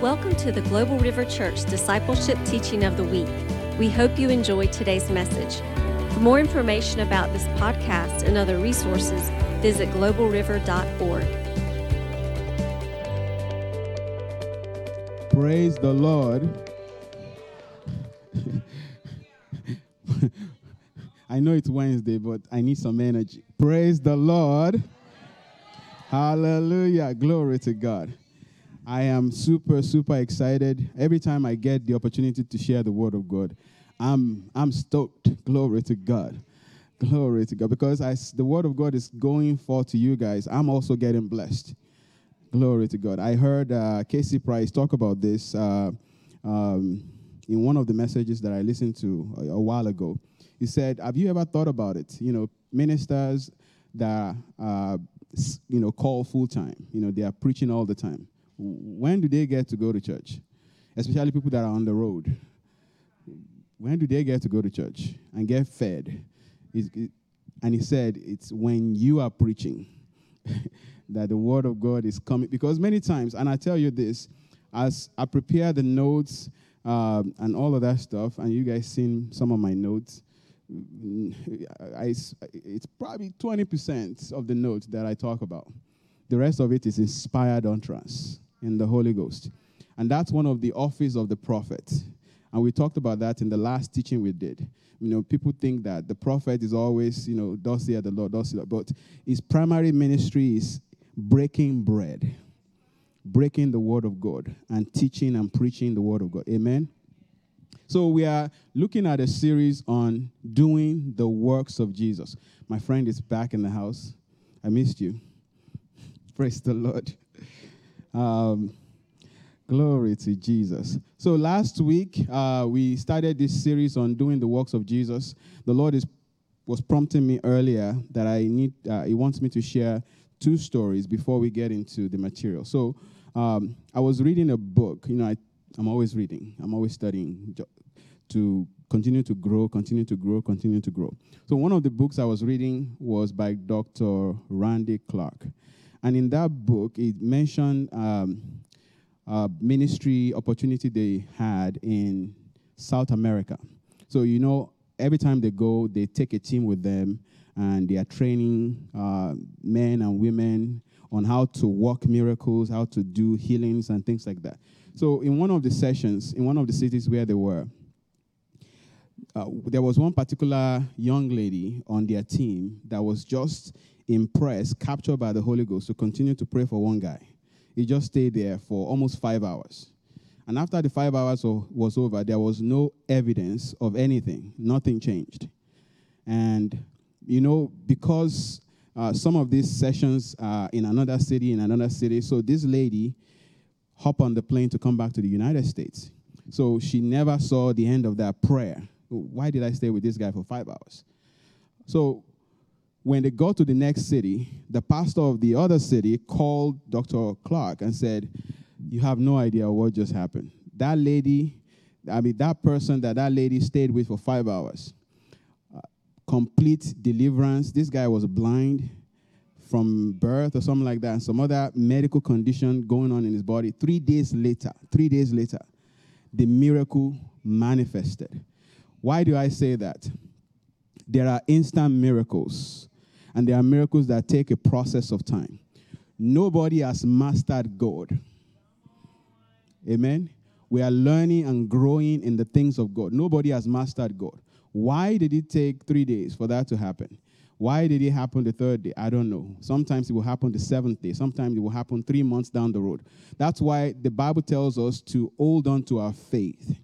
Welcome to the Global River Church Discipleship Teaching of the Week. We hope you enjoy today's message. For more information about this podcast and other resources, visit globalriver.org. Praise the Lord. I know it's Wednesday, but I need some energy. Praise the Lord. Hallelujah. Glory to God. I am super, super excited. Every time I get the opportunity to share the word of God, I'm, I'm stoked. Glory to God. Glory to God. Because as the word of God is going forth to you guys, I'm also getting blessed. Glory to God. I heard uh, Casey Price talk about this uh, um, in one of the messages that I listened to a, a, while ago. He said, Have you ever thought about it? You know, ministers that uh, you know, call full time, you know, they are preaching all the time when do they get to go to church? Especially people that are on the road. When do they get to go to church and get fed? It, and he said, it's when you are preaching that the word of God is coming. Because many times, and I tell you this, as I prepare the notes um, and all of that stuff, and you guys seen some of my notes, I, it's probably 20% of the notes that I talk about. The rest of it is inspired utterance in the Holy Ghost. And that's one of the office of the prophet. And we talked about that in the last teaching we did. You know, people think that the prophet is always, you know, thus say the Lord, thus say But his primary ministry is breaking bread, breaking the word of God, and teaching and preaching the word of God. Amen. So we are looking at a series on doing the works of Jesus. My friend is back in the house. I missed you. Praise the Lord. Um, glory to Jesus. So last week uh, we started this series on doing the works of Jesus. The Lord is was prompting me earlier that I need. Uh, he wants me to share two stories before we get into the material. So um, I was reading a book. You know, I, I'm always reading. I'm always studying to continue to grow, continue to grow, continue to grow. So one of the books I was reading was by Dr. Randy Clark. And in that book, it mentioned um, a ministry opportunity they had in South America. So, you know, every time they go, they take a team with them and they are training uh, men and women on how to work miracles, how to do healings, and things like that. So, in one of the sessions, in one of the cities where they were, uh, there was one particular young lady on their team that was just impressed, captured by the Holy Ghost to continue to pray for one guy. He just stayed there for almost five hours. And after the five hours was over, there was no evidence of anything. Nothing changed. And, you know, because uh, some of these sessions are in another city, in another city, so this lady hopped on the plane to come back to the United States. So she never saw the end of that prayer. Why did I stay with this guy for five hours? So when they got to the next city, the pastor of the other city called Dr. Clark and said, You have no idea what just happened. That lady, I mean, that person that that lady stayed with for five hours, uh, complete deliverance. This guy was blind from birth or something like that, and some other medical condition going on in his body. Three days later, three days later, the miracle manifested. Why do I say that? There are instant miracles and there are miracles that take a process of time. Nobody has mastered God. Amen. We are learning and growing in the things of God. Nobody has mastered God. Why did it take three days for that to happen? Why did it happen the third day? I don't know. Sometimes it will happen the seventh day. Sometimes it will happen three months down the road. That's why the Bible tells us to hold on to our faith.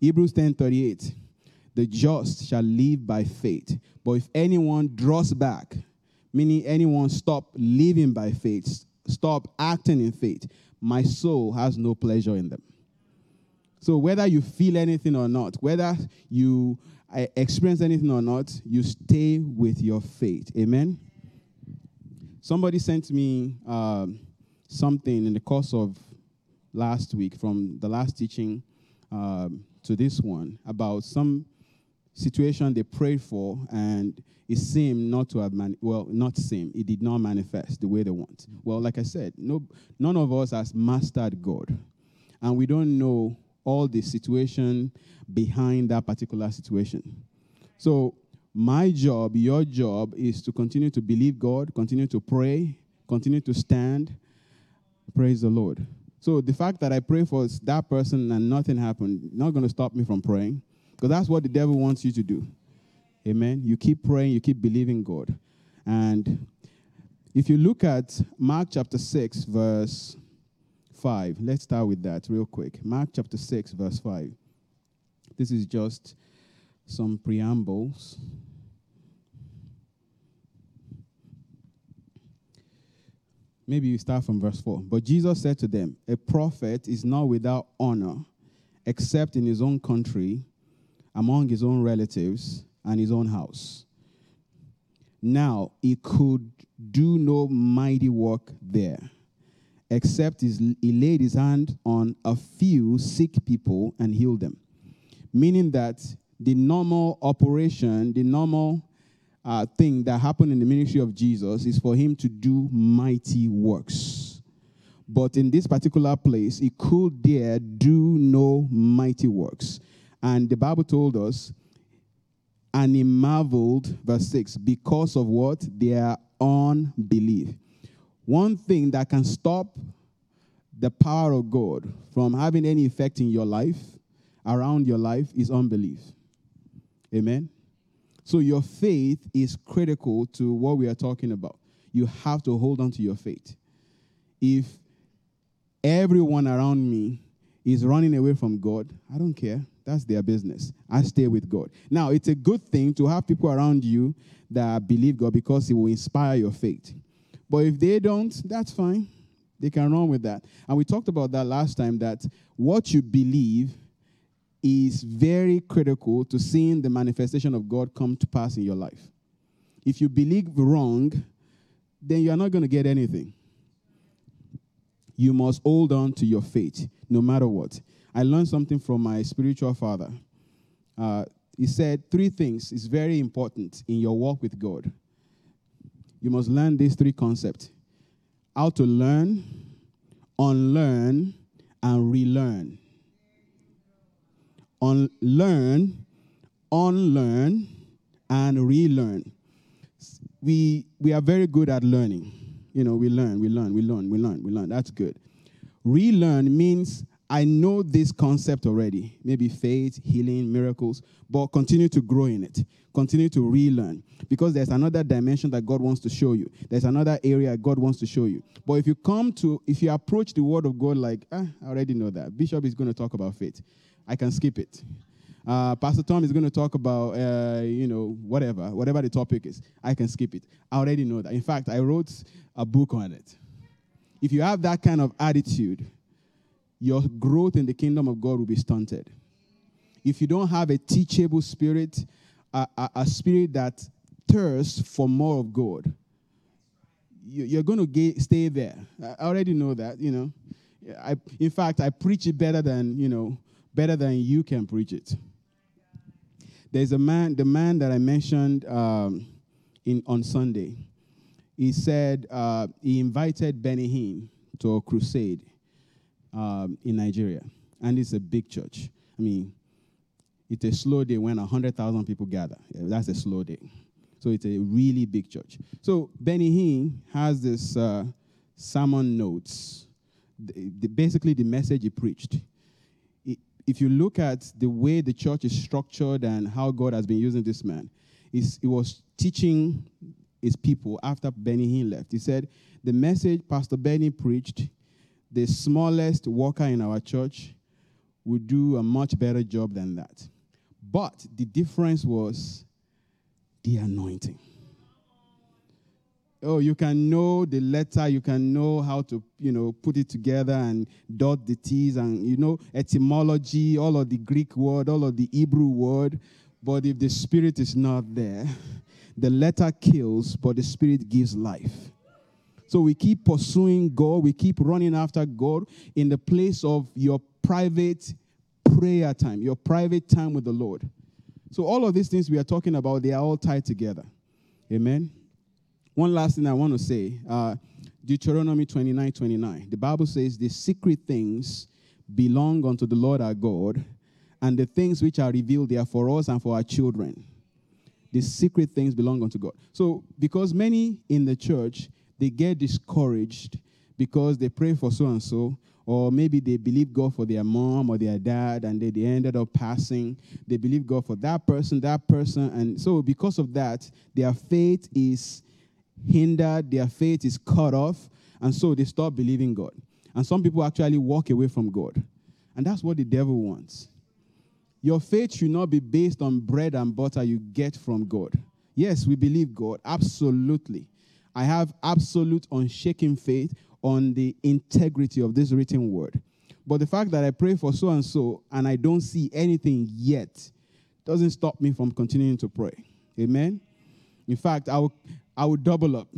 Hebrews 10 38 the just shall live by faith. But if anyone draws back, meaning anyone stop living by faith, stop acting in faith, my soul has no pleasure in them. So whether you feel anything or not, whether you uh, experience anything or not, you stay with your faith. Amen. Somebody sent me um, something in the course of last week from the last teaching um, to this one about some situation they prayed for and it seemed not to have mani- well not seem it did not manifest the way they want well like i said no none of us has mastered god and we don't know all the situation behind that particular situation. So, my job, your job, is to continue to believe God, continue to pray, continue to stand. Praise the Lord. So, the fact that I pray for that person and nothing happened, not going to stop me from praying, because that's what the devil wants you to do. Amen. You keep praying, you keep believing God. And if you look at Mark chapter 6, verse 5, let's start with that real quick. Mark chapter 6, verse 5. This is just some preambles. Maybe you start from verse 4. But Jesus said to them, A prophet is not without honor except in his own country, among his own relatives, and his own house. Now he could do no mighty work there, except he laid his hand on a few sick people and healed them. Meaning that the normal operation, the normal uh, thing that happened in the ministry of Jesus is for him to do mighty works. But in this particular place, he could there do no mighty works. And the Bible told us and he marveled, verse 6, because of what? Their unbelief. One thing that can stop the power of God from having any effect in your life, around your life, is unbelief. Amen? So your faith is critical to what we are talking about. You have to hold on to your faith. If everyone around me is running away from God, I don't care. That's their business. I stay with God. Now, it's a good thing to have people around you that believe God because it will inspire your faith. But if they don't, that's fine. They can run with that. And we talked about that last time that what you believe is very critical to seeing the manifestation of God come to pass in your life. If you believe wrong, then you are not going to get anything. You must hold on to your faith no matter what. I learned something from my spiritual father. Uh, he said three things is very important in your walk with God. You must learn these three concepts how to learn, unlearn, and relearn. Unlearn, unlearn, and relearn. We, we are very good at learning. You know, we learn, we learn, we learn, we learn, we learn. That's good. Relearn means I know this concept already, maybe faith, healing, miracles, but continue to grow in it. Continue to relearn because there's another dimension that God wants to show you. There's another area God wants to show you. But if you come to, if you approach the Word of God like, ah, I already know that. Bishop is going to talk about faith. I can skip it. Uh, Pastor Tom is going to talk about, uh, you know, whatever, whatever the topic is. I can skip it. I already know that. In fact, I wrote a book on it. If you have that kind of attitude, your growth in the kingdom of God will be stunted. If you don't have a teachable spirit, a, a, a spirit that thirsts for more of God, you, are going to get, stay there. I already know that, you know. I, in fact, I preach it better than, you know, better than you can preach it. There's a man, the man that I mentioned um, in, on Sunday, he said uh, he invited Benny Hinn to a crusade um, in Nigeria, and it's a big church. I mean, it's a slow day when 100,000 people gather. That's a slow day. So it's a really big church. So Benny Hinn has this uh, sermon notes, the, the, basically the message he preached. If you look at the way the church is structured and how God has been using this man, he was teaching his people after Benny Hinn left. He said, the message Pastor Benny preached the smallest worker in our church would do a much better job than that. But the difference was the anointing. Oh, you can know the letter, you can know how to, you know, put it together and dot the T's and, you know, etymology, all of the Greek word, all of the Hebrew word. But if the spirit is not there, the letter kills, but the spirit gives life. So we keep pursuing God, we keep running after God in the place of your private prayer time, your private time with the Lord. So all of these things we are talking about, they are all tied together. Amen. One last thing I want to say uh, Deuteronomy 29 29. The Bible says, The secret things belong unto the Lord our God, and the things which are revealed there for us and for our children. The secret things belong unto God. So, because many in the church, they get discouraged because they pray for so and so, or maybe they believe God for their mom or their dad and they, they ended up passing. They believe God for that person, that person. And so, because of that, their faith is hindered, their faith is cut off, and so they stop believing God. And some people actually walk away from God. And that's what the devil wants. Your faith should not be based on bread and butter you get from God. Yes, we believe God, absolutely. I have absolute unshaken faith on the integrity of this written word. But the fact that I pray for so and so and I don't see anything yet doesn't stop me from continuing to pray. Amen. In fact, I will, I will double up.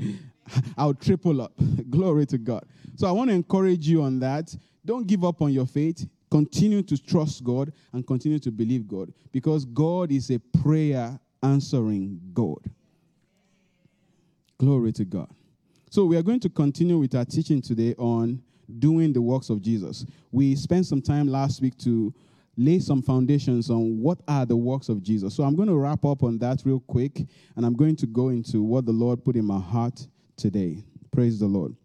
I will triple up. Glory to God. So I want to encourage you on that. Don't give up on your faith. Continue to trust God and continue to believe God because God is a prayer answering God. Glory to God. So we are going to continue with our teaching today on doing the works of Jesus. We spent some time last week to lay some foundations on what are the works of Jesus. So I'm going to wrap up on that real quick and I'm going to go into what the Lord put in my heart today. Praise the Lord.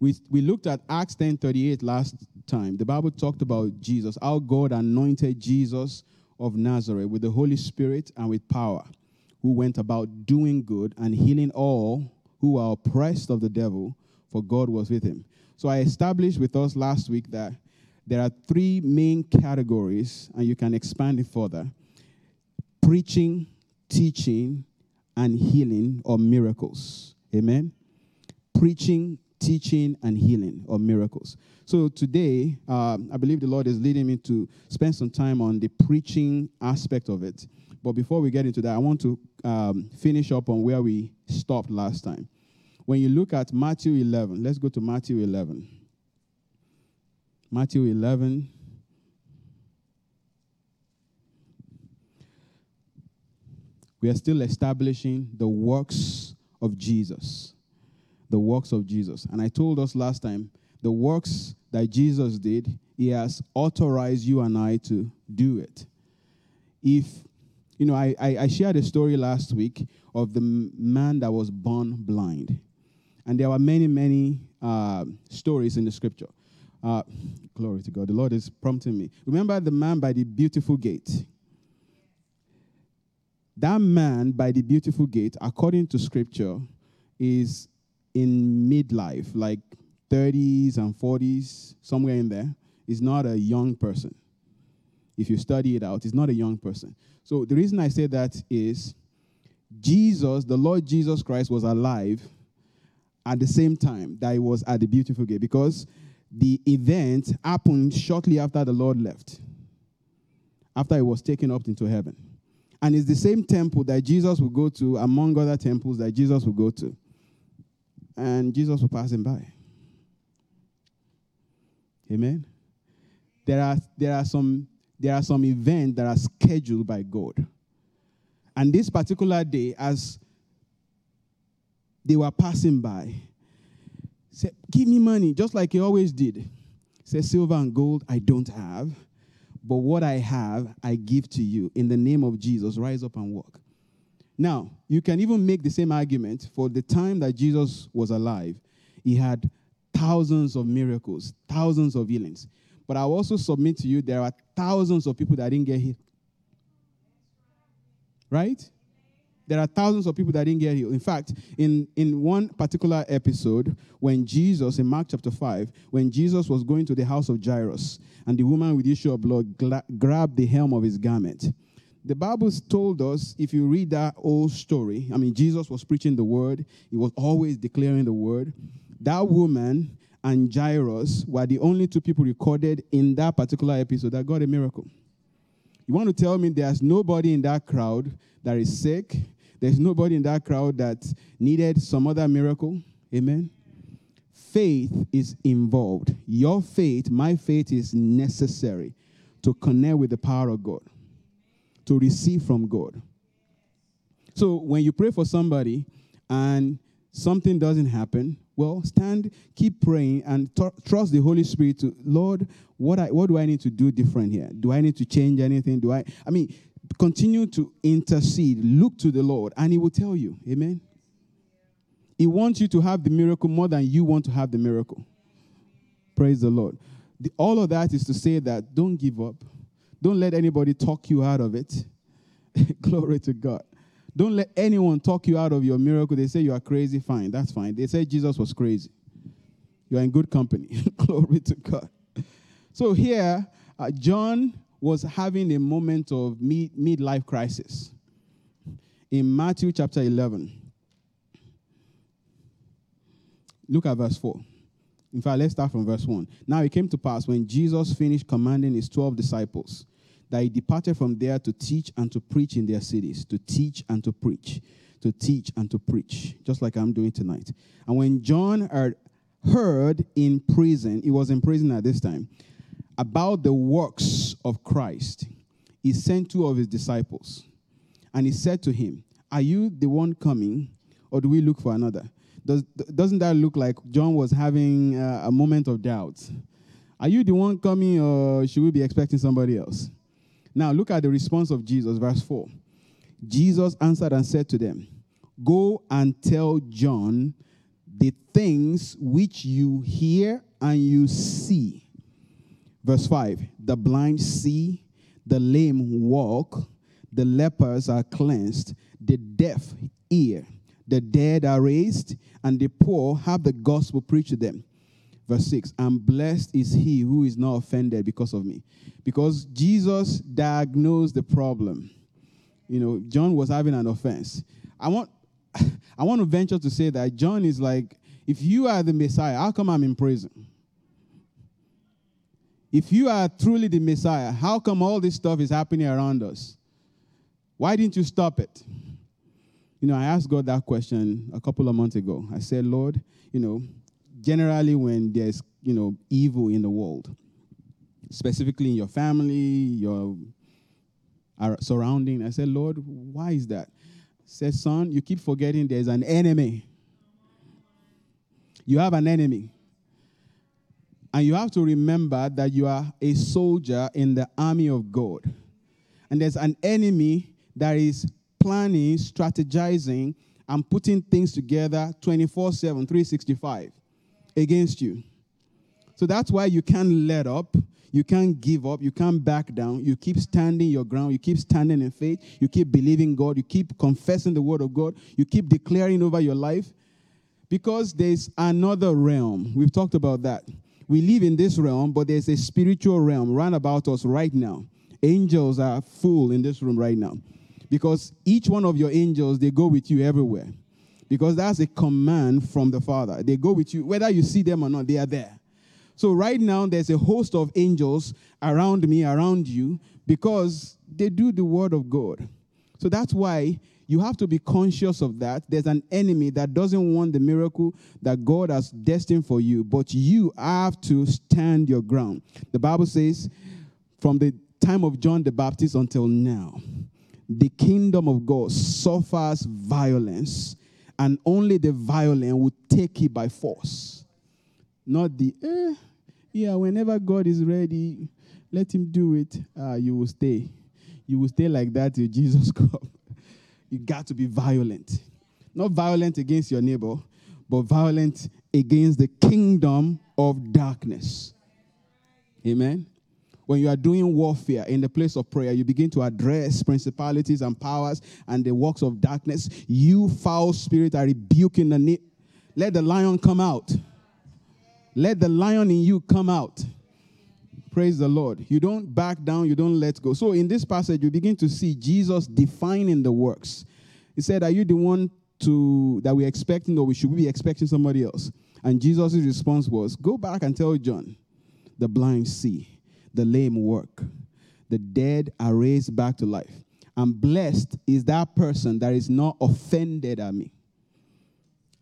We, we looked at Acts 10:38 last time. The Bible talked about Jesus, how God anointed Jesus of Nazareth with the Holy Spirit and with power, who went about doing good and healing all who are oppressed of the devil, for God was with him. So I established with us last week that there are three main categories, and you can expand it further preaching, teaching, and healing or miracles. Amen? Preaching, teaching, and healing or miracles. So today, uh, I believe the Lord is leading me to spend some time on the preaching aspect of it. But before we get into that, I want to um, finish up on where we stopped last time. When you look at Matthew 11, let's go to Matthew 11. Matthew 11. We are still establishing the works of Jesus. The works of Jesus. And I told us last time the works that Jesus did, he has authorized you and I to do it. If, you know, I, I, I shared a story last week of the man that was born blind. And there were many, many uh, stories in the scripture. Uh, glory to God. The Lord is prompting me. Remember the man by the beautiful gate? That man by the beautiful gate, according to scripture, is in midlife, like 30s and 40s, somewhere in there. Is not a young person. If you study it out, he's not a young person. So the reason I say that is Jesus, the Lord Jesus Christ, was alive at the same time that he was at the beautiful gate because the event happened shortly after the Lord left, after he was taken up into heaven. And it's the same temple that Jesus would go to, among other temples that Jesus would go to. And Jesus will pass him by. Amen. There are, there are some there are some events that are scheduled by God. And this particular day, as they were passing by, said, Give me money, just like he always did. Say, Silver and gold I don't have, but what I have I give to you. In the name of Jesus, rise up and walk. Now, you can even make the same argument for the time that Jesus was alive. He had thousands of miracles, thousands of healings. But I'll also submit to you there are thousands of people that didn't get healed. Right? There are thousands of people that didn't get healed. In fact, in, in one particular episode, when Jesus, in Mark chapter 5, when Jesus was going to the house of Jairus, and the woman with the issue of blood gla- grabbed the hem of his garment, the Bible told us, if you read that old story, I mean, Jesus was preaching the word, he was always declaring the word. That woman and Jairus were the only two people recorded in that particular episode that got a miracle. You want to tell me there's nobody in that crowd that is sick, there's nobody in that crowd that needed some other miracle. Amen. Faith is involved. Your faith, my faith, is necessary to connect with the power of God, to receive from God. So when you pray for somebody and something doesn't happen, well, stand, keep praying, and trust the Holy Spirit to, Lord, what, I, what do I need to do different here? Do I need to change anything? Do I, I mean, continue to intercede, look to the Lord, and He will tell you. Amen. He wants you to have the miracle more than you want to have the miracle. Praise the Lord. The, all of that is to say that don't give up. Don't let anybody talk you out of it. Glory to God. Don't let anyone talk you out of your miracle. They say you are crazy. Fine, that's fine. They say Jesus was crazy. You are in good company. Glory to God. So here, uh, John was having a moment of mid midlife crisis. In Matthew chapter 11, look at verse 4. In fact, let's start from verse 1. Now it came to pass when Jesus finished commanding his 12 disciples that he departed from there to teach and to preach in their cities, to teach and to preach, to teach and to preach, just like I'm doing tonight. And when John heard, heard in prison, he was in prison at this time, about the works of Christ, he sent two of his disciples. And he said to him, Are you the one coming, or do we look for another? Does, doesn't that look like John was having uh, a moment of doubt? Are you the one coming, or should we be expecting somebody else? Now, look at the response of Jesus, verse 4. Jesus answered and said to them, Go and tell John the things which you hear and you see. Verse 5 The blind see, the lame walk, the lepers are cleansed, the deaf hear, the dead are raised, and the poor have the gospel preached to them. Verse 6 And blessed is he who is not offended because of me. Because Jesus diagnosed the problem. You know, John was having an offense. I want, I want to venture to say that John is like, if you are the Messiah, how come I'm in prison? If you are truly the Messiah, how come all this stuff is happening around us? Why didn't you stop it? You know, I asked God that question a couple of months ago. I said, Lord, you know, generally when there's, you know, evil in the world, specifically in your family, your surrounding, I said, Lord, why is that? Said, son, you keep forgetting there's an enemy. You have an enemy. And you have to remember that you are a soldier in the army of God. And there's an enemy that is planning, strategizing, and putting things together 24 7, 365 against you. So that's why you can't let up. You can't give up. You can't back down. You keep standing your ground. You keep standing in faith. You keep believing God. You keep confessing the word of God. You keep declaring over your life because there's another realm. We've talked about that. We live in this realm, but there's a spiritual realm round about us right now. Angels are full in this room right now because each one of your angels, they go with you everywhere because that's a command from the Father. They go with you, whether you see them or not, they are there. So, right now, there's a host of angels around me, around you, because they do the word of God. So, that's why you have to be conscious of that. There's an enemy that doesn't want the miracle that God has destined for you, but you have to stand your ground. The Bible says, from the time of John the Baptist until now, the kingdom of God suffers violence, and only the violent will take it by force. Not the, eh, yeah, whenever God is ready, let him do it. Uh, you will stay. You will stay like that till Jesus comes. You got to be violent. Not violent against your neighbor, but violent against the kingdom of darkness. Amen when you are doing warfare in the place of prayer, you begin to address principalities and powers and the works of darkness. You foul spirit are rebuking the name. Let the lion come out. Let the lion in you come out. Praise the Lord. You don't back down, you don't let go. So in this passage, you begin to see Jesus defining the works. He said, Are you the one to that we're expecting, or we should be expecting somebody else? And Jesus' response was, Go back and tell John, the blind see the lame work. The dead are raised back to life. And blessed is that person that is not offended at me.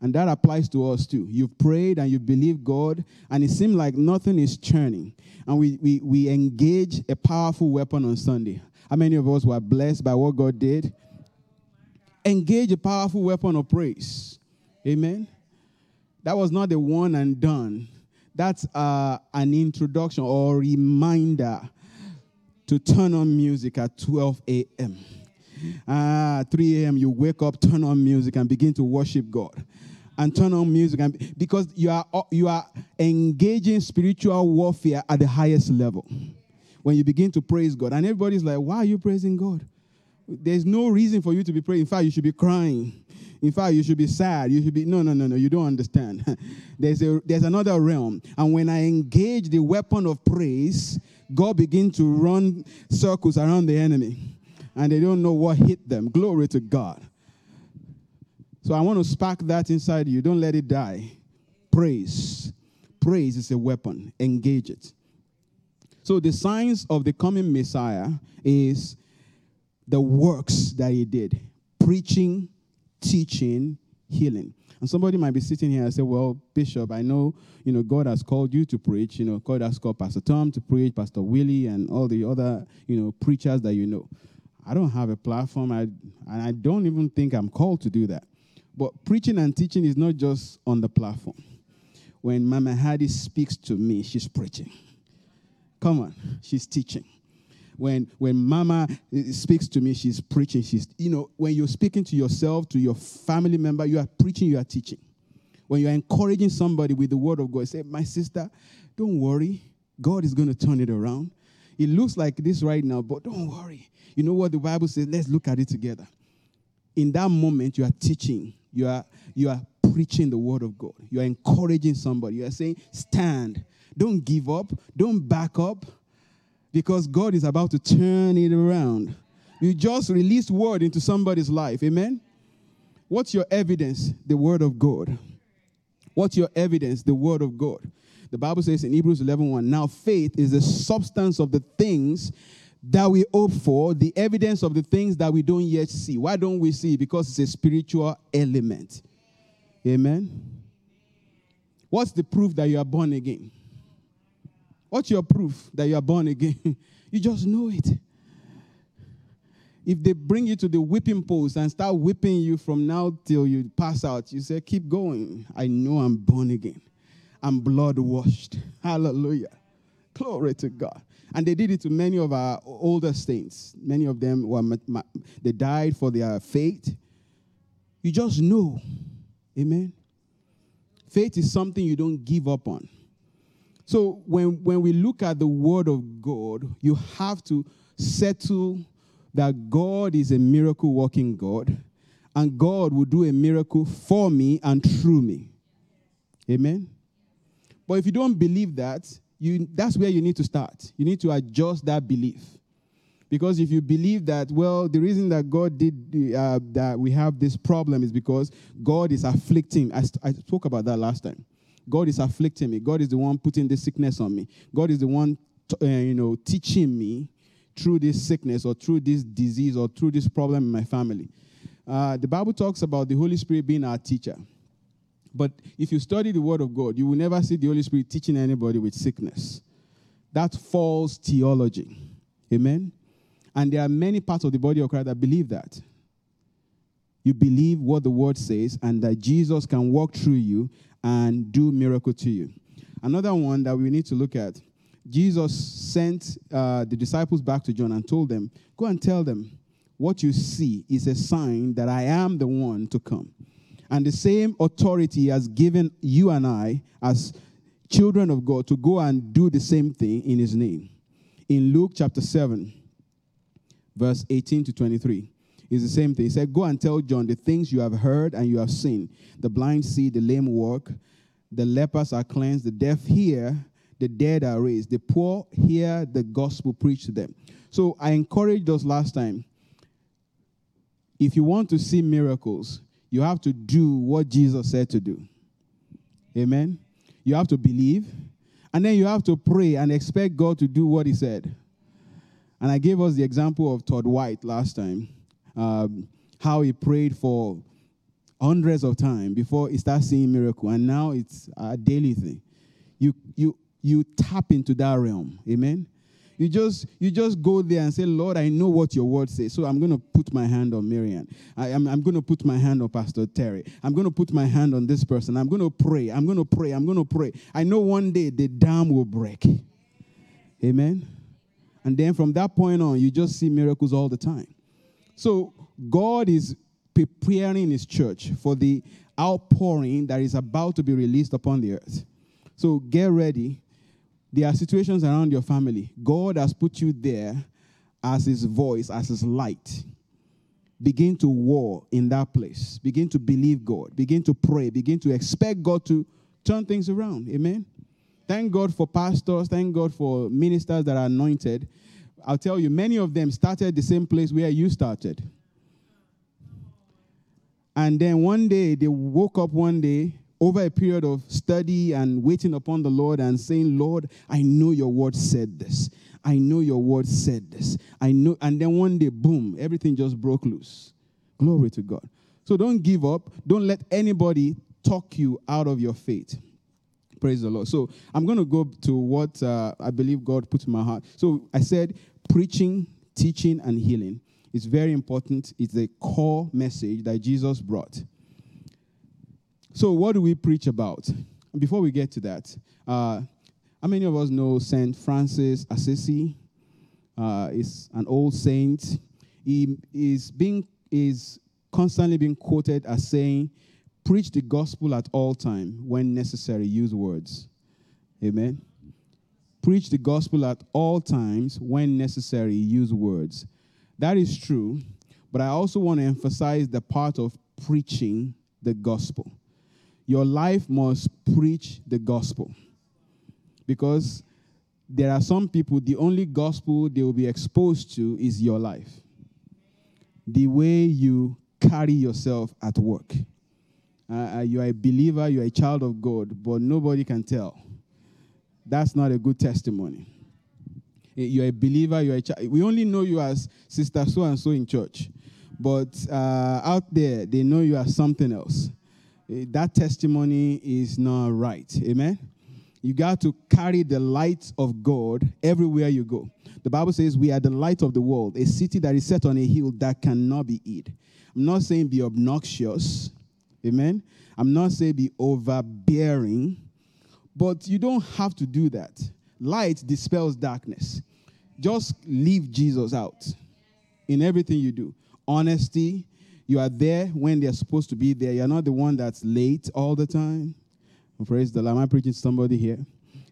And that applies to us too. You've prayed and you believe God, and it seems like nothing is churning. And we, we, we engage a powerful weapon on Sunday. How many of us were blessed by what God did? Engage a powerful weapon of praise. Amen. That was not the one and done. That's uh, an introduction or reminder to turn on music at 12 a.m. Uh, 3 a.m. you wake up, turn on music, and begin to worship God. And turn on music, and because you are you are engaging spiritual warfare at the highest level. When you begin to praise God, and everybody's like, "Why are you praising God?" There's no reason for you to be praying. In fact, you should be crying. In fact, you should be sad. You should be no, no, no, no. You don't understand. there's a there's another realm, and when I engage the weapon of praise, God begins to run circles around the enemy, and they don't know what hit them. Glory to God. So I want to spark that inside you. Don't let it die. Praise, praise is a weapon. Engage it. So the signs of the coming Messiah is the works that he did preaching, teaching, healing. And somebody might be sitting here and say, Well, Bishop, I know, you know, God has called you to preach. You know, God has called Pastor Tom to preach, Pastor Willie, and all the other, you know, preachers that you know. I don't have a platform, I, and I don't even think I'm called to do that. But preaching and teaching is not just on the platform. When Mama Hattie speaks to me, she's preaching. Come on, she's teaching. When when mama eh, speaks to me she's preaching. She's you know when you're speaking to yourself to your family member you are preaching you are teaching. When you're encouraging somebody with the word of god say my sister don't worry. God is going to turn it around. It looks like this right now but don't worry. You know what the bible says? Let's look at it together. In that moment you are teaching you are you are preaching the word of god you are encouraging somebody you are saying stand don't give up don't back up because God is about to turn it around. You just released word into somebody's life. Amen. What's your evidence? The word of God. What's your evidence? The word of God. The Bible says in Hebrews 11 1, now faith is the substance of the things that we hope for, the evidence of the things that we don't yet see. Why don't we see? Because it's a spiritual element. Amen. What's the proof that you are born again? What's your proof that you are born again? you just know it. If they bring you to the whipping post and start whipping you from now till you pass out, you say, Keep going. I know I'm born again. I'm blood washed. Hallelujah. Glory to God. And they did it to many of our older saints. Many of them were they died for their faith. You just know. Amen. Faith is something you don't give up on. So when, when we look at the word of God, you have to settle that God is a miracle working God and God will do a miracle for me and through me. Amen. But if you don't believe that, you, that's where you need to start. You need to adjust that belief. Because if you believe that, well, the reason that God did uh, that we have this problem is because God is afflicting. I, I spoke about that last time. God is afflicting me. God is the one putting this sickness on me. God is the one, uh, you know, teaching me through this sickness or through this disease or through this problem in my family. Uh, the Bible talks about the Holy Spirit being our teacher. But if you study the Word of God, you will never see the Holy Spirit teaching anybody with sickness. That's false theology. Amen? And there are many parts of the body of Christ that believe that. You believe what the Word says and that Jesus can walk through you and do miracle to you. Another one that we need to look at Jesus sent uh, the disciples back to John and told them, Go and tell them what you see is a sign that I am the one to come. And the same authority has given you and I, as children of God, to go and do the same thing in his name. In Luke chapter 7, verse 18 to 23 is the same thing. He said, Go and tell John the things you have heard and you have seen. The blind see, the lame walk, the lepers are cleansed, the deaf hear, the dead are raised, the poor hear the gospel preached to them. So I encouraged us last time. If you want to see miracles, you have to do what Jesus said to do. Amen. You have to believe, and then you have to pray and expect God to do what He said. And I gave us the example of Todd White last time um, how he prayed for hundreds of times before he starts seeing miracle, and now it's a daily thing. You you you tap into that realm, amen. You just you just go there and say, Lord, I know what your word says. So I'm going to put my hand on Miriam. I, I'm, I'm going to put my hand on Pastor Terry. I'm going to put my hand on this person. I'm going to pray. I'm going to pray. I'm going to pray. I know one day the dam will break. Amen. And then from that point on, you just see miracles all the time. So God is preparing his church for the outpouring that is about to be released upon the earth. So get ready. There are situations around your family. God has put you there as his voice, as his light. Begin to war in that place. Begin to believe God. Begin to pray. Begin to expect God to turn things around. Amen. Thank God for pastors. Thank God for ministers that are anointed. I'll tell you, many of them started the same place where you started. And then one day, they woke up one day over a period of study and waiting upon the Lord and saying, Lord, I know your word said this. I know your word said this. I know. And then one day, boom, everything just broke loose. Glory to God. So don't give up. Don't let anybody talk you out of your faith. Praise the Lord. So I'm going to go to what uh, I believe God put in my heart. So I said preaching, teaching, and healing. It's very important. It's the core message that Jesus brought. So, what do we preach about? Before we get to that, uh, how many of us know Saint Francis Assisi? Uh, is an old saint. He is being is constantly being quoted as saying, "Preach the gospel at all time. When necessary, use words." Amen. Preach the gospel at all times. When necessary, use words. That is true, but I also want to emphasize the part of preaching the gospel. Your life must preach the gospel. Because there are some people, the only gospel they will be exposed to is your life. The way you carry yourself at work. Uh, you are a believer, you are a child of God, but nobody can tell. That's not a good testimony. Eh, you're a believer, you're a child. We only know you as sister so and so in church. But uh, out there, they know you as something else. Eh, that testimony is not right. Amen? You got to carry the light of God everywhere you go. The Bible says we are the light of the world, a city that is set on a hill that cannot be hid. I'm not saying be obnoxious. Amen? I'm not saying be overbearing. But you don't have to do that light dispels darkness. Just leave Jesus out in everything you do. Honesty, you are there when they're supposed to be there. You're not the one that's late all the time. Praise the Lord. Am I preaching to somebody here?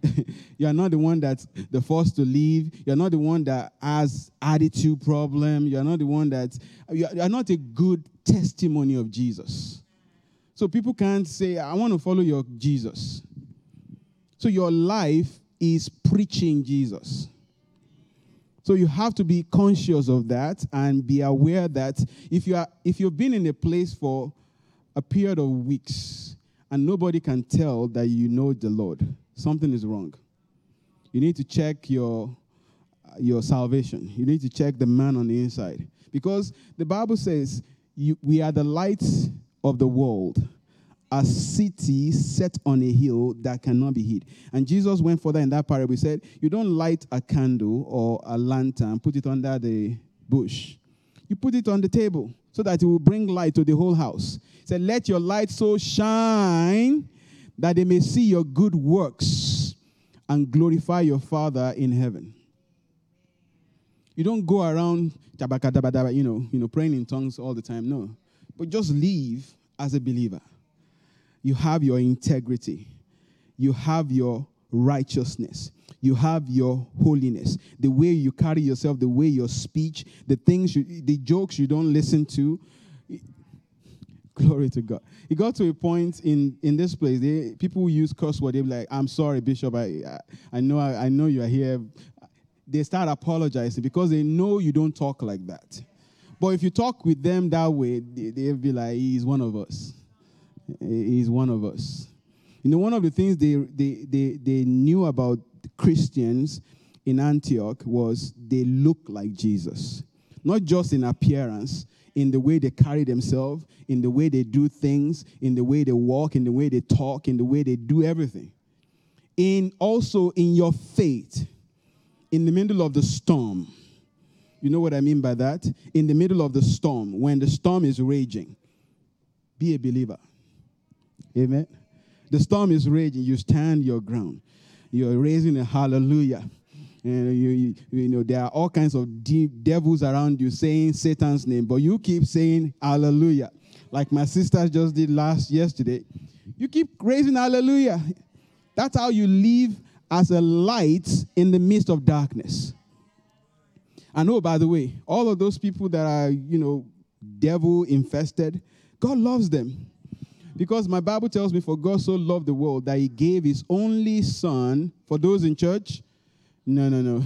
you're not the one that's the first to leave. You're not the one that has attitude problem. You're not the one that you're not a good testimony of Jesus. So people can't say, I want to follow your Jesus. So your life is preaching Jesus. So you have to be conscious of that and be aware that if you are if you've been in a place for a period of weeks and nobody can tell that you know the Lord, something is wrong. You need to check your your salvation. You need to check the man on the inside because the Bible says you, we are the lights of the world a city set on a hill that cannot be hid. And Jesus went further in that parable. He said, You don't light a candle or a lantern, put it under the bush. You put it on the table so that it will bring light to the whole house. He said, Let your light so shine that they may see your good works and glorify your Father in heaven. You don't go around you know, you know, praying in tongues all the time. No. But just live as a believer you have your integrity, you have your righteousness, you have your holiness, the way you carry yourself, the way your speech, the things, you, the jokes you don't listen to. Glory to God. It got to a point in, in this place, they, people use curse word. They're like, I'm sorry, Bishop. I, I, I know, I, I know you are here. They start apologizing because they know you don't talk like that. But if you talk with them that way, they, they'll be like, he's one of us. He's one of us. You know, one of the things they, they, they, they knew about Christians in Antioch was they look like Jesus. Not just in appearance, in the way they carry themselves, in the way they do things, in the way they walk, in the way they talk, in the way they do everything. In also in your faith, in the middle of the storm. You know what I mean by that? In the middle of the storm, when the storm is raging, be a believer. Amen. The storm is raging, you stand your ground. You're raising a hallelujah. And you, you, you know, there are all kinds of deep devils around you saying Satan's name, but you keep saying hallelujah. Like my sisters just did last yesterday. You keep raising hallelujah. That's how you live as a light in the midst of darkness. I know, by the way, all of those people that are, you know, devil infested, God loves them. Because my Bible tells me, for God so loved the world that he gave his only son, for those in church, no, no, no,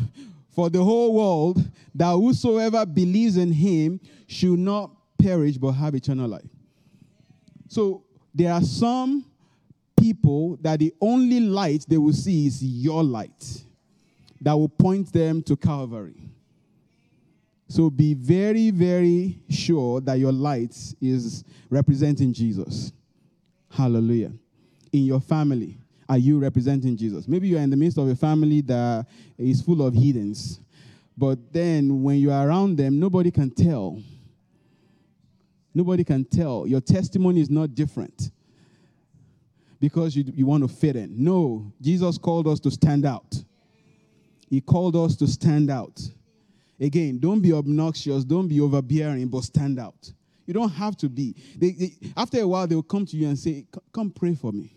for the whole world, that whosoever believes in him should not perish but have eternal life. So there are some people that the only light they will see is your light that will point them to Calvary. So be very, very sure that your light is representing Jesus. Hallelujah. In your family, are you representing Jesus? Maybe you're in the midst of a family that is full of heathens, but then when you are around them, nobody can tell. Nobody can tell. Your testimony is not different because you, you want to fit in. No, Jesus called us to stand out. He called us to stand out. Again, don't be obnoxious, don't be overbearing, but stand out. You don't have to be. They, they, after a while, they will come to you and say, Come pray for me.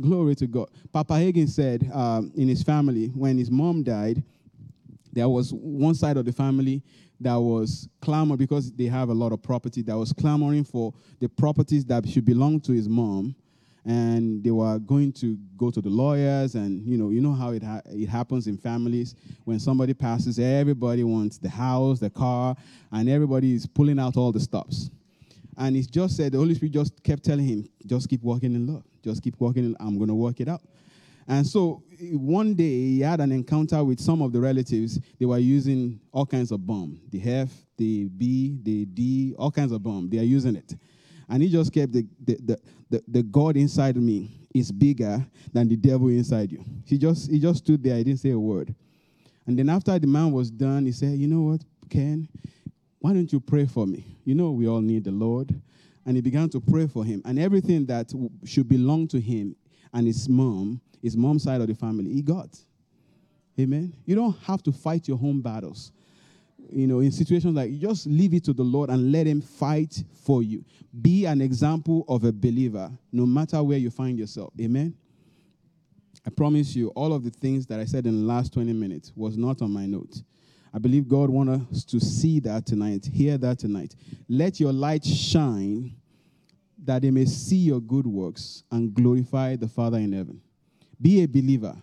Glory to God. Papa Hagin said um, in his family, when his mom died, there was one side of the family that was clamor because they have a lot of property that was clamoring for the properties that should belong to his mom and they were going to go to the lawyers. And you know you know how it, ha- it happens in families. When somebody passes everybody wants the house the car and everybody is pulling out all the stops. And he just said the holy spirit just kept telling him just keep walking in love. Just keep walking in, i'm going to work it out. And so one day he had an encounter with some of the relatives. They were using all kinds of bomb. The f the b the d all kinds of bomb. They are using it and he just kept the, the, the, the, the God inside me is bigger than the devil inside you. He just, he just stood there. He didn't say a word. And then after the man was done, he said, You know what, Ken? Why don't you pray for me? You know, we all need the Lord. And he began to pray for him. And everything that should belong to him and his mom, his mom's side of the family, he got. Amen. You don't have to fight your home battles you know, in situations like just leave it to the Lord and let Him fight for you. Be an example of a believer, no matter where you find yourself. Amen. I promise you, all of the things that I said in the last 20 minutes was not on my notes. I believe God wants us to see that tonight, hear that tonight. Let your light shine that they may see your good works and glorify the Father in heaven. Be a believer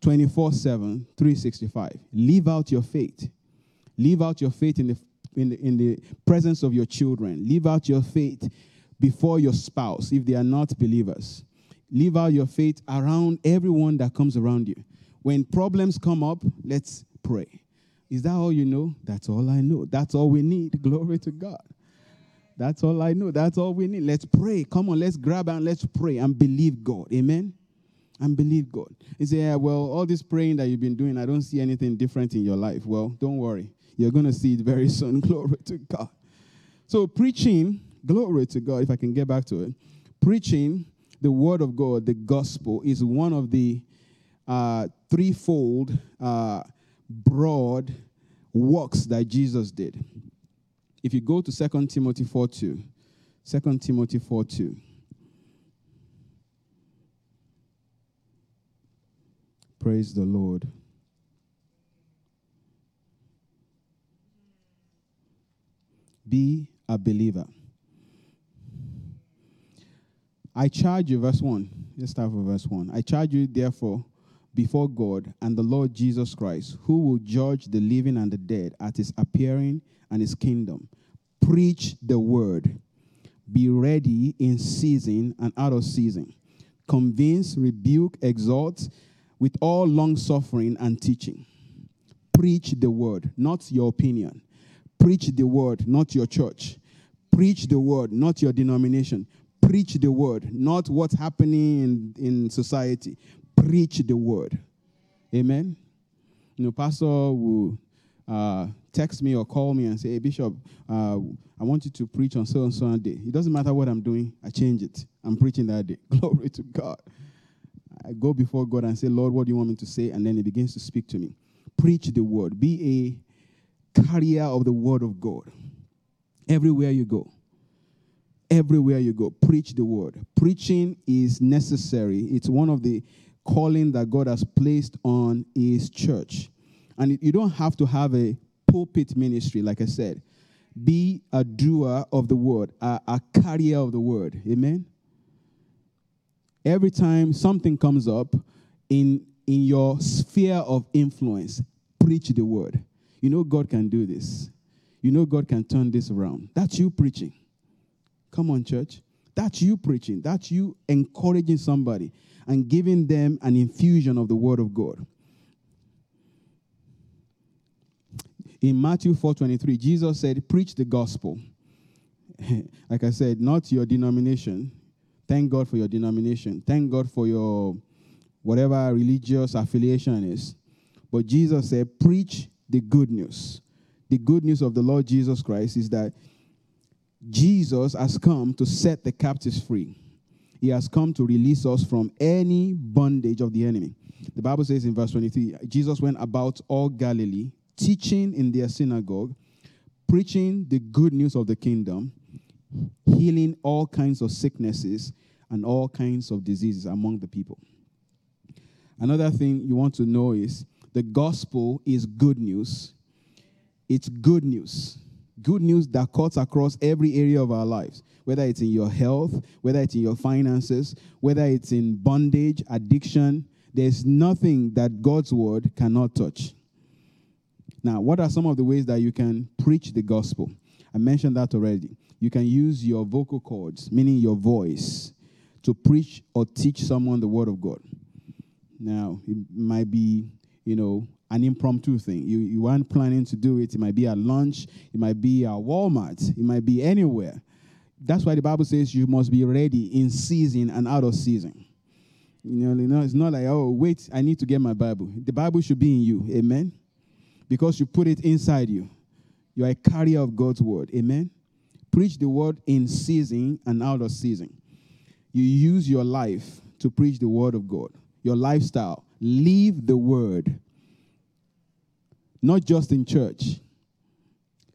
24 7, 365. Live out your faith. Live out your faith in the, in the, in the presence of your children. Live out your faith before your spouse if they are not believers. Live out your faith around everyone that comes around you. When problems come up, let's pray. Is that all you know? That's all I know. That's all we need. Glory to God. That's all I know. That's all we need. Let's pray. Come on, let's grab and let's pray and believe God. Amen. And believe God. You say, yeah, well, all this praying that you've been doing, I don't see anything different in your life. Well, don't worry. You're going to see it very soon. Glory to God. So, preaching, glory to God, if I can get back to it, preaching the word of God, the gospel, is one of the uh, threefold uh, broad works that Jesus did. If you go to 2 Timothy 4 2, 2 Timothy 4 2. Praise the Lord. Be a believer. I charge you, verse 1. Let's start with verse 1. I charge you, therefore, before God and the Lord Jesus Christ, who will judge the living and the dead at his appearing and his kingdom. Preach the word. Be ready in season and out of season. Convince, rebuke, exhort with all long suffering and teaching. Preach the word, not your opinion. Preach the word, not your church. Preach the word, not your denomination. Preach the word, not what's happening in, in society. Preach the word. Amen. You know, pastor will uh, text me or call me and say, "Hey, Bishop, uh, I want you to preach on so and so day." It doesn't matter what I'm doing; I change it. I'm preaching that day. Glory to God. I go before God and say, Lord, what do you want me to say? And then He begins to speak to me. Preach the word. Be a carrier of the word of God. Everywhere you go. Everywhere you go. Preach the word. Preaching is necessary. It's one of the calling that God has placed on His church. And you don't have to have a pulpit ministry, like I said. Be a doer of the word, a, a carrier of the word. Amen every time something comes up in, in your sphere of influence, preach the word. You know God can do this. You know God can turn this around. That's you preaching. Come on, church. That's you preaching. That's you encouraging somebody and giving them an infusion of the word of God. In Matthew 4:23, Jesus said, "Preach the gospel." like I said, not your denomination, Thank God for your denomination. Thank God for your whatever religious affiliation is. But Jesus said, preach the good news. The good news of the Lord Jesus Christ is that Jesus has come to set the captives free. He has come to release us from any bondage of the enemy. The Bible says in verse 23 Jesus went about all Galilee, teaching in their synagogue, preaching the good news of the kingdom, healing all kinds of sicknesses and all kinds of diseases among the people. Another thing you want to know is the gospel is good news. It's good news. Good news that cuts across every area of our lives, whether it's in your health, whether it's in your finances, whether it's in bondage, addiction. There's nothing that God's word cannot touch. Now, what are some of the ways that you can preach the gospel? I mentioned that already. You can use your vocal cords, meaning your voice, to preach or teach someone the word of God. Now, it might be, you know, an impromptu thing. You, you aren't planning to do it. It might be at lunch, it might be at Walmart, it might be anywhere. That's why the Bible says you must be ready in season and out of season. You know, you know, it's not like, oh, wait, I need to get my Bible. The Bible should be in you. Amen. Because you put it inside you. You are a carrier of God's word. Amen. Preach the word in season and out of season. You use your life to preach the word of God, your lifestyle. Leave the word, not just in church.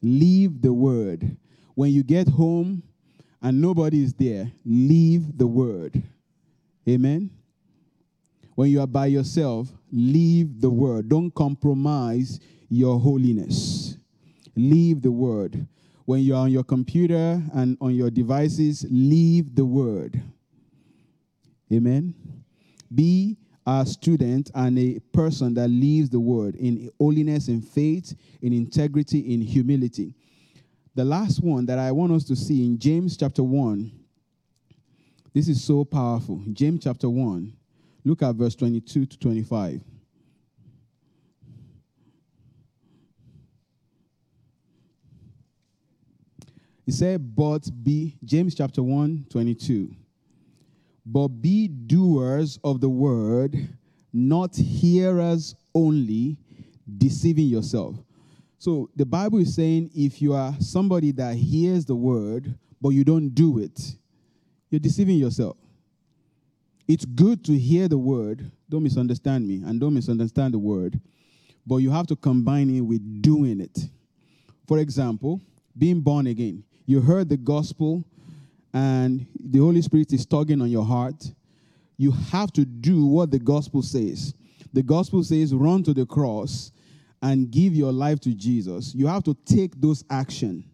Leave the word. When you get home and nobody is there, leave the word. Amen. When you are by yourself, leave the word. Don't compromise your holiness. Leave the word. When you are on your computer and on your devices, leave the word. Amen. Be a student and a person that lives the word in holiness, in faith, in integrity, in humility. The last one that I want us to see in James chapter 1. This is so powerful. James chapter 1. Look at verse 22 to 25. He said, But be, James chapter 1, 22 but be doers of the word, not hearers only, deceiving yourself. So the Bible is saying if you are somebody that hears the word, but you don't do it, you're deceiving yourself. It's good to hear the word, don't misunderstand me, and don't misunderstand the word, but you have to combine it with doing it. For example, being born again. You heard the gospel, and the Holy Spirit is tugging on your heart, you have to do what the gospel says. The gospel says, run to the cross and give your life to Jesus. You have to take those action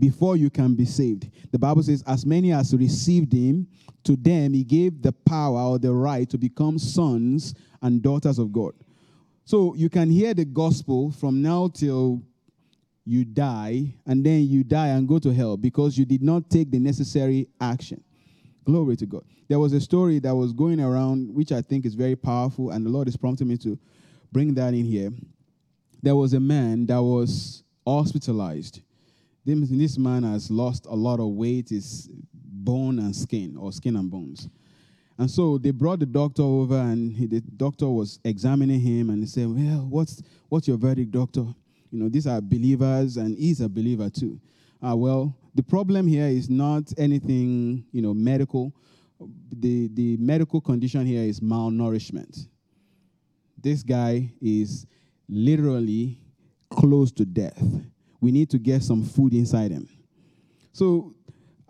before you can be saved. The Bible says, as many as received him, to them he gave the power or the right to become sons and daughters of God. So you can hear the gospel from now till you die, and then you die and go to hell because you did not take the necessary action. Glory to God. There was a story that was going around, which I think is very powerful, and the Lord is prompting me to bring that in here. There was a man that was hospitalized. This man has lost a lot of weight, is bone and skin, or skin and bones. And so they brought the doctor over, and he, the doctor was examining him, and he said, "Well, what's what's your verdict, doctor? You know, these are believers, and he's a believer too. Ah, well, the problem here is not anything, you know, medical. The the medical condition here is malnourishment. This guy is literally close to death. We need to get some food inside him. So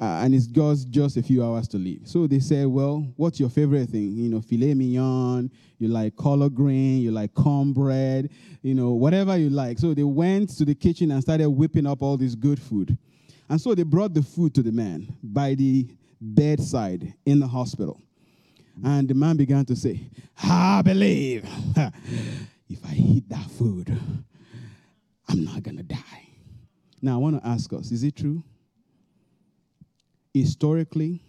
uh, and it's just just a few hours to leave. So they said, "Well, what's your favorite thing? You know, filet mignon. You like collard green. You like cornbread. You know, whatever you like." So they went to the kitchen and started whipping up all this good food, and so they brought the food to the man by the bedside in the hospital, and the man began to say, "I believe if I eat that food, I'm not gonna die." Now I want to ask us: Is it true? Historically,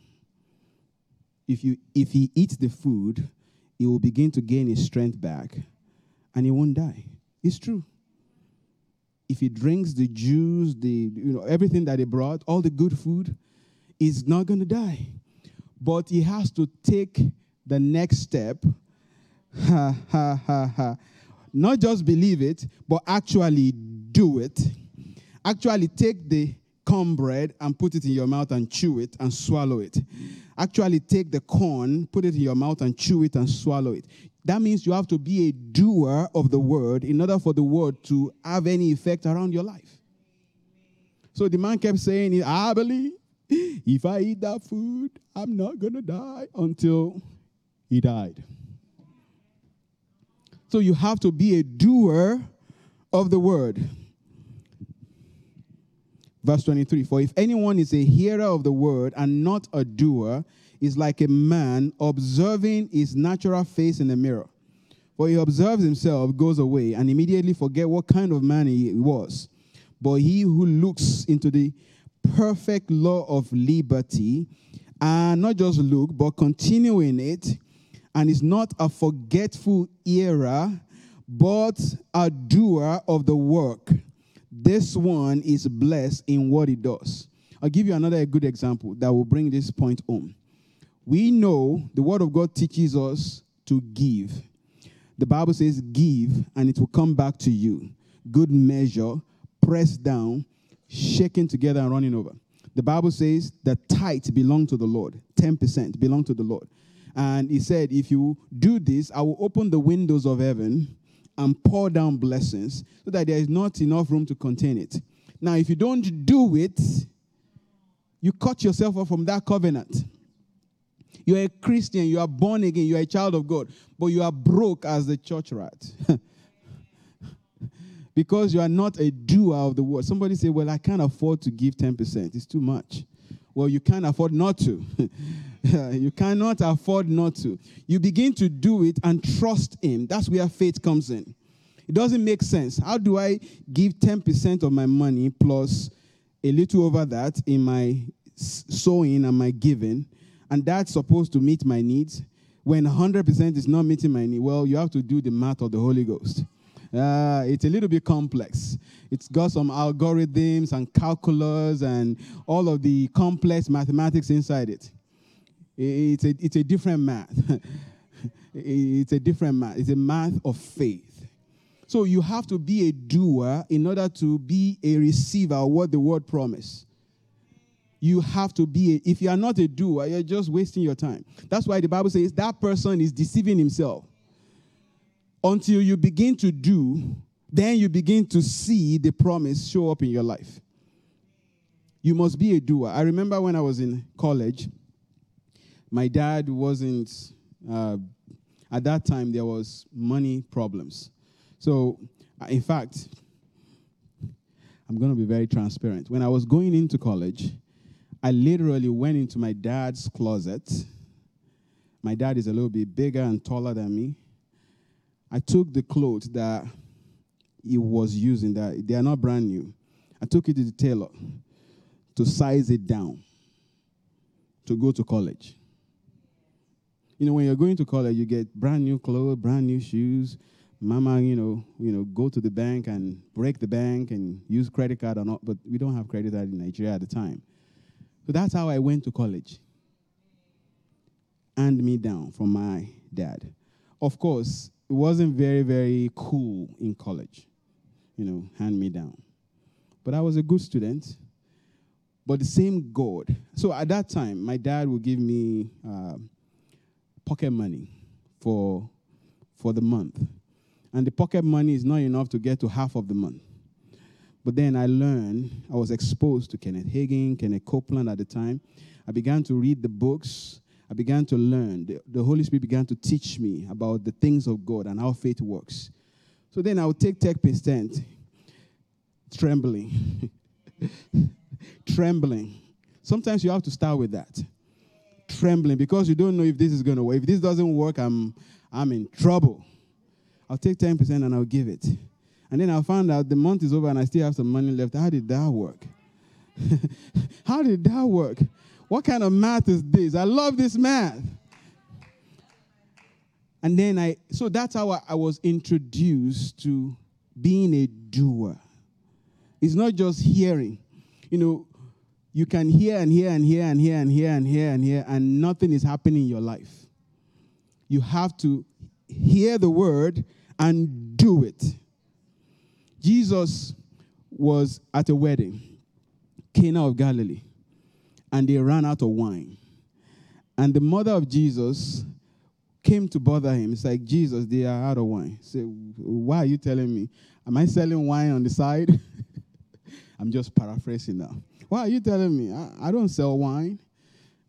if, you, if he eats the food, he will begin to gain his strength back and he won't die. It's true. If he drinks the juice, the you know everything that he brought, all the good food, he's not going to die. But he has to take the next step. Ha ha ha ha. Not just believe it, but actually do it. Actually take the cornbread and put it in your mouth and chew it and swallow it. Actually, take the corn, put it in your mouth and chew it and swallow it. That means you have to be a doer of the word in order for the word to have any effect around your life. So the man kept saying, I believe if I eat that food, I'm not going to die until he died. So you have to be a doer of the word. Verse 23 For if anyone is a hearer of the word and not a doer, is like a man observing his natural face in the mirror. For he observes himself, goes away, and immediately forget what kind of man he was. But he who looks into the perfect law of liberty, and not just look, but continue in it, and is not a forgetful hearer, but a doer of the work this one is blessed in what he does. I'll give you another good example that will bring this point home. We know the word of God teaches us to give. The Bible says, Give, and it will come back to you. Good measure, pressed down, shaken together, and running over. The Bible says the tithe belong to the Lord, 10% belong to the Lord. And he said, If you do this, I will open the windows of heaven and pour down blessings so that there is not enough room to contain it. Now, if you don't do it, you cut yourself off from that covenant. You're a Christian, you are born again, you are a child of God, but you are broke as the church rat. because you are not a doer of the word. Somebody say, Well, I can't afford to give 10%. It's too much. Well, you can't afford not to. you cannot afford not to. You begin to do it and trust Him. That's where faith comes in. It doesn't make sense. How do I give 10% of my money plus a little over that in my sowing and my giving, and that's supposed to meet my needs? When 100% is not meeting my need, well, you have to do the math of the Holy Ghost. Uh, it's a little bit complex. It's got some algorithms and calculus and all of the complex mathematics inside it. It's a, it's a different math. it's a different math. It's a math of faith. So you have to be a doer in order to be a receiver of what the word promised. You have to be, a, if you are not a doer, you're just wasting your time. That's why the Bible says that person is deceiving himself until you begin to do, then you begin to see the promise show up in your life. You must be a doer. I remember when I was in college, my dad wasn't, uh, at that time, there was money problems. So, uh, in fact, I'm going to be very transparent. When I was going into college, I literally went into my dad's closet. My dad is a little bit bigger and taller than me. I took the clothes that he was using, that they are not brand new. I took it to the tailor to size it down to go to college. You know, when you're going to college, you get brand new clothes, brand new shoes. Mama, you know, you know, go to the bank and break the bank and use credit card or not, but we don't have credit card in Nigeria at the time. So that's how I went to college. hand me down from my dad. Of course, it wasn't very, very cool in college, you know, hand me down. But I was a good student. But the same God. So at that time, my dad would give me uh, pocket money for, for the month. And the pocket money is not enough to get to half of the month. But then I learned, I was exposed to Kenneth Hagin, Kenneth Copeland at the time. I began to read the books. I began to learn. The, the Holy Spirit began to teach me about the things of God and how faith works. So then I would take 10%, trembling. trembling. Sometimes you have to start with that. Trembling because you don't know if this is going to work. If this doesn't work, I'm, I'm in trouble. I'll take 10% and I'll give it. And then I'll find out the month is over and I still have some money left. How did that work? How did that work? What kind of math is this? I love this math. And then I, so that's how I, I was introduced to being a doer. It's not just hearing. You know, you can hear and hear and hear and hear and hear and hear and hear, and nothing is happening in your life. You have to hear the word and do it. Jesus was at a wedding, Cana of Galilee, and they ran out of wine. And the mother of Jesus came to bother him. It's like, Jesus, they are out of wine. Say, why are you telling me? Am I selling wine on the side? I'm just paraphrasing now. Why are you telling me? I, I don't sell wine.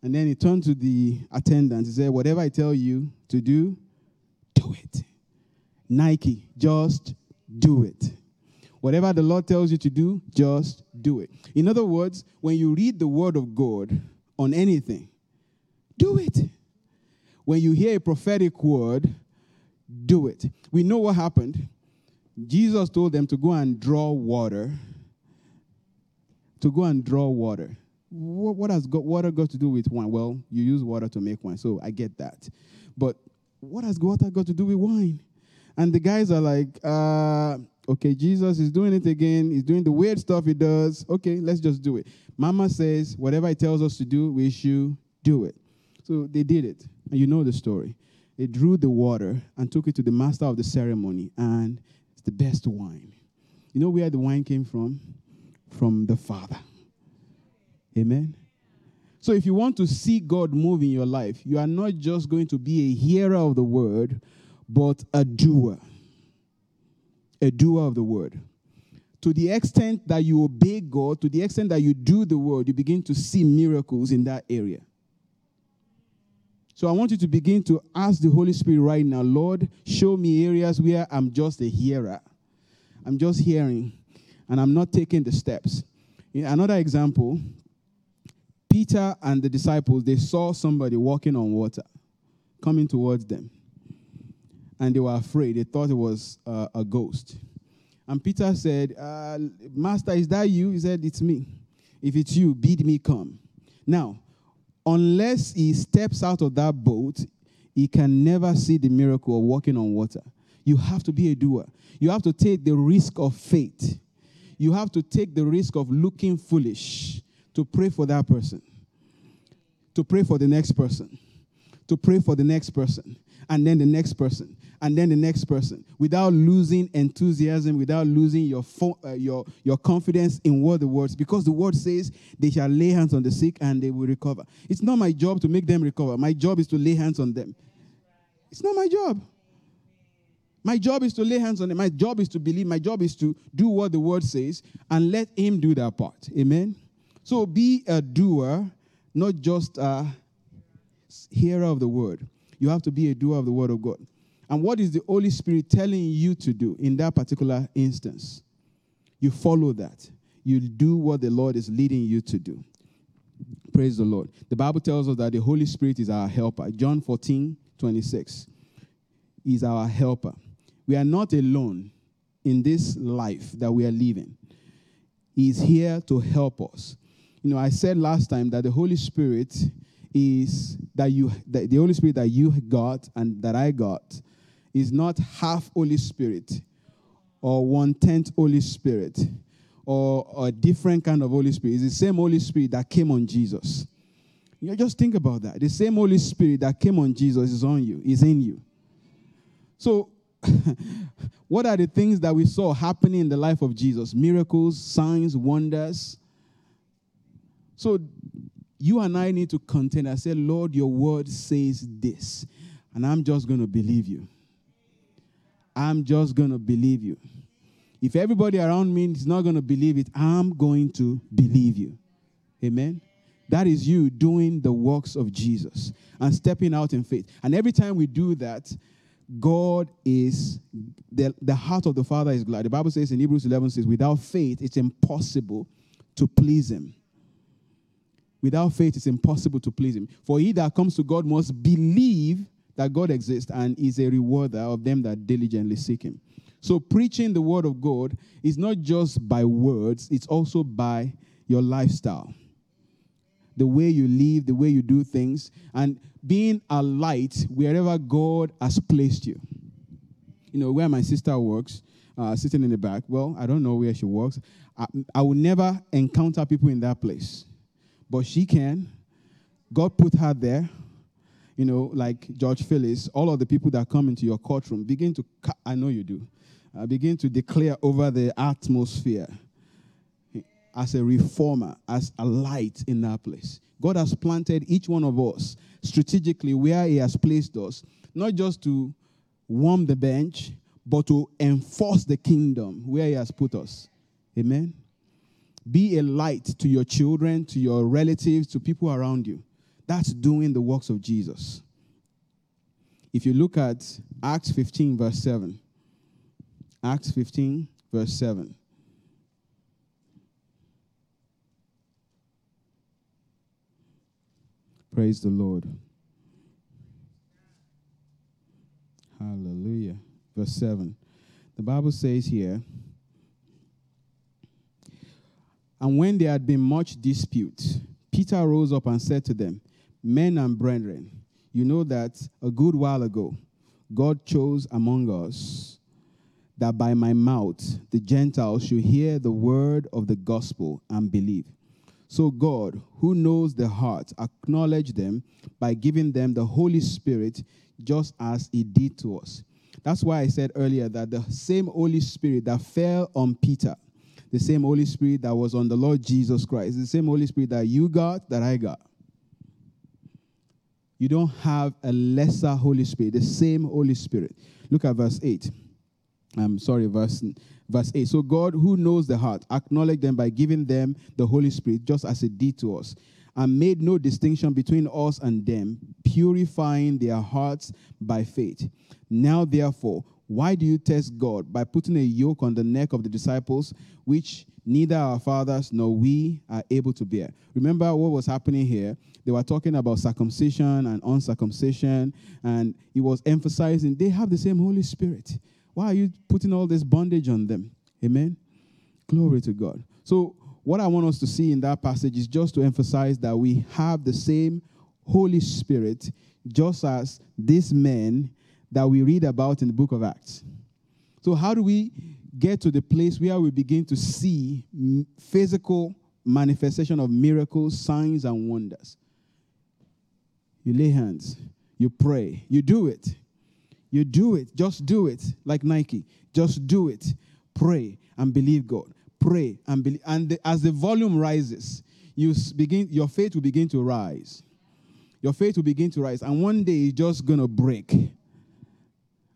And then he turned to the attendant. He said, Whatever I tell you to do, do it. Nike, just do it. Whatever the Lord tells you to do, just do it. In other words, when you read the word of God on anything, do it. When you hear a prophetic word, do it. We know what happened. Jesus told them to go and draw water to go and draw water. What, what has got, water got to do with wine? Well, you use water to make wine, so I get that. But what has water got to do with wine? And the guys are like, uh, okay, Jesus is doing it again. He's doing the weird stuff he does. Okay, let's just do it. Mama says, whatever he tells us to do, we should do it. So they did it. And you know the story. They drew the water and took it to the master of the ceremony, and it's the best wine. You know where the wine came from? From the Father. Amen. So if you want to see God move in your life, you are not just going to be a hearer of the word, but a doer. A doer of the word. To the extent that you obey God, to the extent that you do the word, you begin to see miracles in that area. So I want you to begin to ask the Holy Spirit right now, Lord, show me areas where I'm just a hearer. I'm just hearing and I'm not taking the steps. Another example Peter and the disciples, they saw somebody walking on water coming towards them. And they were afraid. They thought it was uh, a ghost. And Peter said, uh, Master, is that you? He said, It's me. If it's you, bid me come. Now, unless he steps out of that boat, he can never see the miracle of walking on water. You have to be a doer. You have to take the risk of faith you have to take the risk of looking foolish to pray for that person, to pray for the next person, to pray for the next person, and then the next person, and then the next person, without losing enthusiasm, without losing your, fo- uh, your, your confidence in what the word because the word says they shall lay hands on the sick and they will recover. It's not my job to make them recover. My job is to lay hands on them. It's not my job. My job is to lay hands on it. My job is to believe. My job is to do what the word says and let him do that part. Amen. So be a doer, not just a hearer of the word. You have to be a doer of the word of God. And what is the Holy Spirit telling you to do in that particular instance? You follow that. You do what the Lord is leading you to do. Praise the Lord. The Bible tells us that the Holy Spirit is our helper. John 14, 26 is our helper. We are not alone in this life that we are living. He's here to help us. You know, I said last time that the Holy Spirit is that you that the Holy Spirit that you got and that I got is not half Holy Spirit or one tenth Holy Spirit or a different kind of Holy Spirit. It's the same Holy Spirit that came on Jesus. You know, just think about that. The same Holy Spirit that came on Jesus is on you, is in you. So, what are the things that we saw happening in the life of Jesus? Miracles, signs, wonders. So, you and I need to contend I say, Lord, your word says this, and I'm just going to believe you. I'm just going to believe you. If everybody around me is not going to believe it, I'm going to believe you. Amen. That is you doing the works of Jesus and stepping out in faith. And every time we do that, God is, the, the heart of the Father is glad. The Bible says in Hebrews 11 says, without faith, it's impossible to please Him. Without faith, it's impossible to please Him. For he that comes to God must believe that God exists and is a rewarder of them that diligently seek Him. So, preaching the Word of God is not just by words, it's also by your lifestyle the way you live, the way you do things, and being a light wherever God has placed you. You know, where my sister works, uh, sitting in the back, well, I don't know where she works. I, I will never encounter people in that place, but she can. God put her there. You know, like George Phillips, all of the people that come into your courtroom begin to, I know you do, uh, begin to declare over the atmosphere as a reformer, as a light in that place. God has planted each one of us strategically where He has placed us, not just to warm the bench, but to enforce the kingdom where He has put us. Amen. Be a light to your children, to your relatives, to people around you. That's doing the works of Jesus. If you look at Acts 15, verse 7, Acts 15, verse 7. Praise the Lord. Hallelujah. Verse 7. The Bible says here, And when there had been much dispute, Peter rose up and said to them, Men and brethren, you know that a good while ago God chose among us that by my mouth the Gentiles should hear the word of the gospel and believe. So God, who knows the heart, acknowledged them by giving them the Holy Spirit just as he did to us. That's why I said earlier that the same Holy Spirit that fell on Peter, the same Holy Spirit that was on the Lord Jesus Christ, the same Holy Spirit that you got, that I got. You don't have a lesser Holy Spirit, the same Holy Spirit. Look at verse 8. I'm sorry, verse Verse 8 So God, who knows the heart, acknowledged them by giving them the Holy Spirit, just as it did to us, and made no distinction between us and them, purifying their hearts by faith. Now, therefore, why do you test God by putting a yoke on the neck of the disciples, which neither our fathers nor we are able to bear? Remember what was happening here? They were talking about circumcision and uncircumcision, and he was emphasizing they have the same Holy Spirit. Why are you putting all this bondage on them? Amen. Glory to God. So, what I want us to see in that passage is just to emphasize that we have the same Holy Spirit, just as these men that we read about in the book of Acts. So, how do we get to the place where we begin to see physical manifestation of miracles, signs, and wonders? You lay hands, you pray, you do it. You do it. Just do it. Like Nike. Just do it. Pray and believe God. Pray and believe. And the, as the volume rises, you begin, your faith will begin to rise. Your faith will begin to rise. And one day it's just going to break.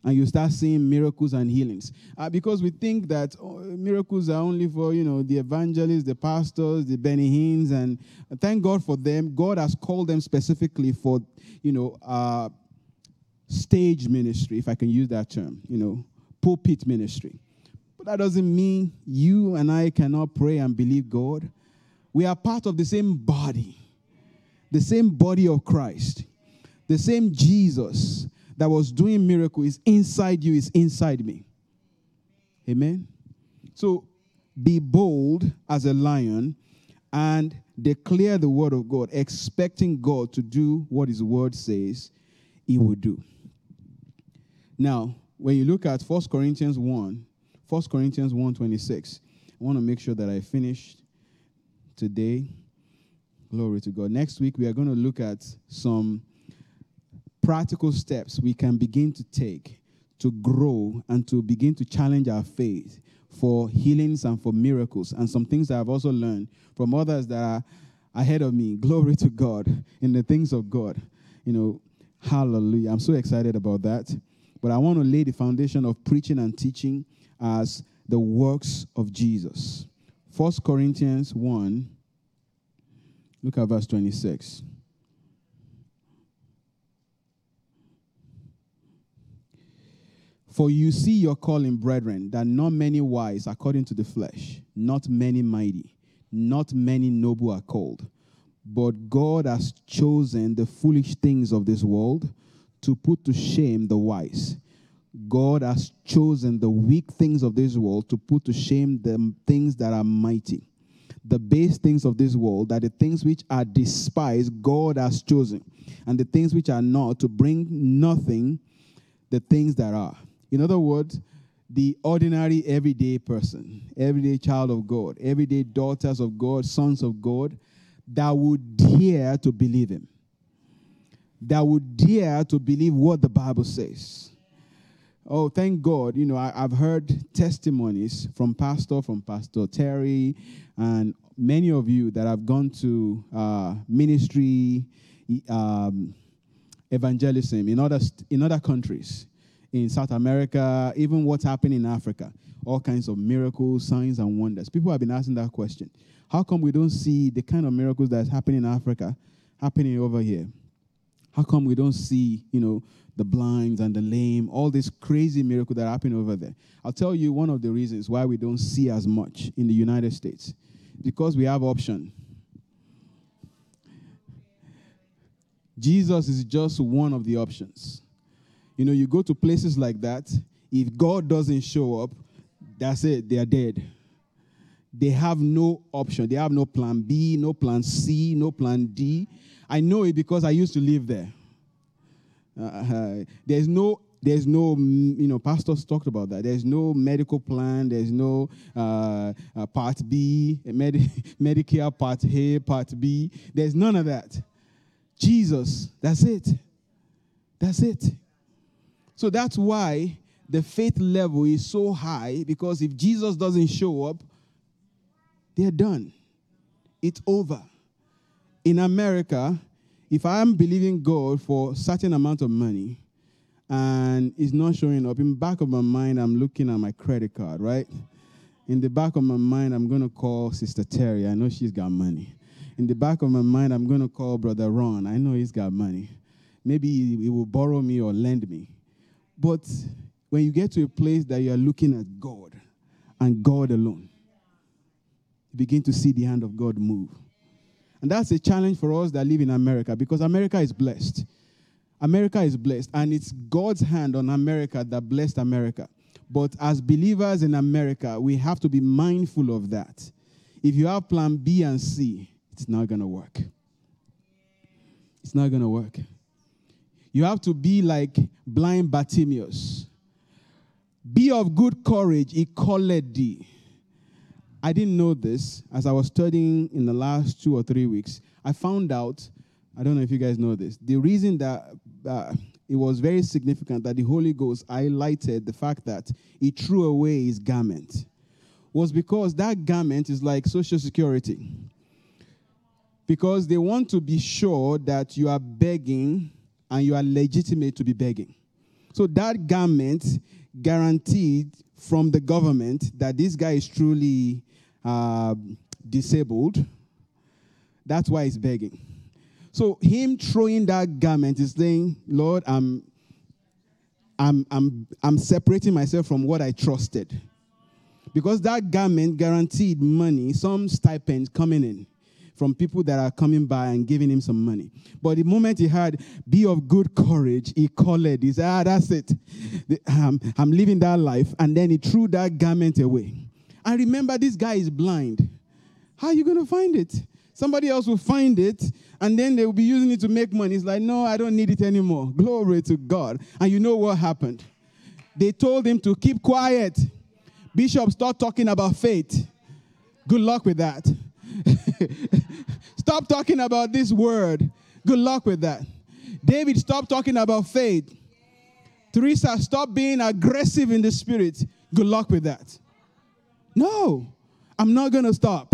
And you start seeing miracles and healings. Uh, because we think that oh, miracles are only for, you know, the evangelists, the pastors, the Benny Hinns. And thank God for them. God has called them specifically for, you know, uh, stage ministry, if I can use that term, you know, pulpit ministry. But that doesn't mean you and I cannot pray and believe God. We are part of the same body, the same body of Christ, the same Jesus that was doing miracles is inside you, is inside me. Amen. So be bold as a lion and declare the word of God, expecting God to do what his word says he will do. Now, when you look at 1 Corinthians 1, 1 Corinthians 1 26, I want to make sure that I finish today. Glory to God. Next week, we are going to look at some practical steps we can begin to take to grow and to begin to challenge our faith for healings and for miracles, and some things that I've also learned from others that are ahead of me. Glory to God in the things of God. You know, hallelujah. I'm so excited about that. But I want to lay the foundation of preaching and teaching as the works of Jesus. First Corinthians 1, look at verse 26. For you see your calling, brethren, that not many wise according to the flesh, not many mighty, not many noble are called. But God has chosen the foolish things of this world to put to shame the wise. God has chosen the weak things of this world to put to shame the things that are mighty. The base things of this world, that the things which are despised, God has chosen, and the things which are not, to bring nothing the things that are. In other words, the ordinary, everyday person, everyday child of God, everyday daughters of God, sons of God, that would dare to believe Him, that would dare to believe what the Bible says. Oh, thank God. You know, I, have heard testimonies from Pastor, from Pastor Terry, and many of you that have gone to uh, ministry, um, evangelism in other, in other countries in South America, even what's happening in Africa, all kinds of miracles, signs, and wonders. People have been asking that question. How come we don't see the kind of miracles that's happening in Africa happening over here? How come we don't see, you know, the blinds and the lame, all this crazy miracle that are happening over there? I'll tell you one of the reasons why we don't see as much in the United States. Because we have option. Jesus is just one of the options. You know, you go to places like that, if God doesn't show up, that's it, they are dead. They have no option. They have no plan B, no plan C, no plan D. I know it because I used to live there. Uh, there's no there's no you know pastors talked about that there's no medical plan there's no uh, uh, part b Medi- medicare part a part b there's none of that jesus that's it that's it so that's why the faith level is so high because if Jesus doesn't show up, they're done. It's over. In America, if I'm believing God for certain amount of money and it's not showing up, in the back of my mind, I'm looking at my credit card, right? In the back of my mind, I'm going to call Sister Terry. I know she's got money. In the back of my mind, I'm going to call Brother Ron. I know he's got money. Maybe he will borrow me or lend me. But when you get to a place that you are looking at God and God alone, you begin to see the hand of God move. And that's a challenge for us that live in America because America is blessed. America is blessed, and it's God's hand on America that blessed America. But as believers in America, we have to be mindful of that. If you have plan B and C, it's not going to work. It's not going to work. You have to be like blind Bartimaeus. Be of good courage, he called thee. I didn't know this as I was studying in the last two or three weeks. I found out, I don't know if you guys know this, the reason that uh, it was very significant that the Holy Ghost highlighted the fact that he threw away his garment was because that garment is like social security. Because they want to be sure that you are begging and you are legitimate to be begging. So that garment guaranteed from the government that this guy is truly uh, disabled. That's why he's begging. So him throwing that garment is saying, Lord, I'm, I'm, I'm, I'm separating myself from what I trusted. Because that garment guaranteed money, some stipends coming in from people that are coming by and giving him some money. But the moment he heard, be of good courage, he called it. He said, ah, that's it. Um, I'm living that life. And then he threw that garment away. And remember, this guy is blind. How are you going to find it? Somebody else will find it, and then they will be using it to make money. It's like, no, I don't need it anymore. Glory to God. And you know what happened? They told him to keep quiet. Bishop, start talking about faith. Good luck with that. stop talking about this word. Good luck with that. David, stop talking about faith. Teresa, stop being aggressive in the spirit. Good luck with that. No, I'm not going to stop.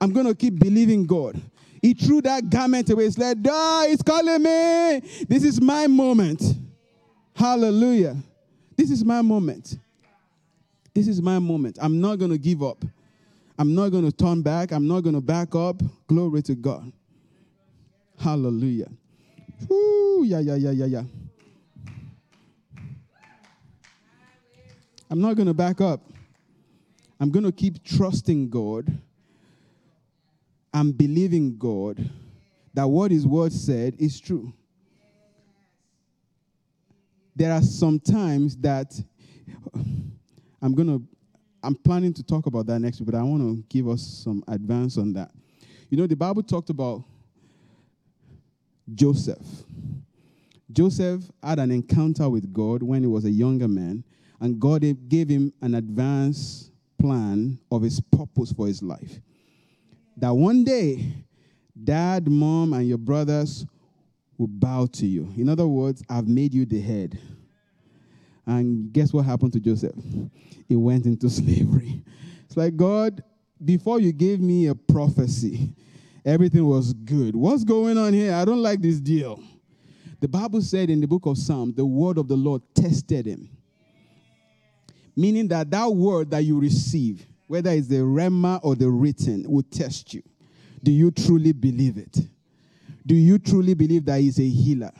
I'm going to keep believing God. He threw that garment away. It's like, oh, it's calling me. This is my moment. Hallelujah. This is my moment. This is my moment. I'm not going to give up. I'm not going to turn back. I'm not going to back up. Glory to God. Hallelujah. Ooh, yeah, yeah, yeah, yeah, yeah. I'm not going to back up. I'm going to keep trusting God and believing God that what His word said is true. There are some times that I'm going to, I'm planning to talk about that next week, but I want to give us some advance on that. You know, the Bible talked about Joseph. Joseph had an encounter with God when he was a younger man, and God gave him an advance plan of his purpose for his life. That one day, dad, mom, and your brothers will bow to you. In other words, I've made you the head. And guess what happened to Joseph? He went into slavery. It's like, God, before you gave me a prophecy, everything was good. What's going on here? I don't like this deal. The Bible said in the book of Psalms, the word of the Lord tested him. Meaning that that word that you receive, whether it's the rhema or the written, will test you. Do you truly believe it? Do you truly believe that he's a healer?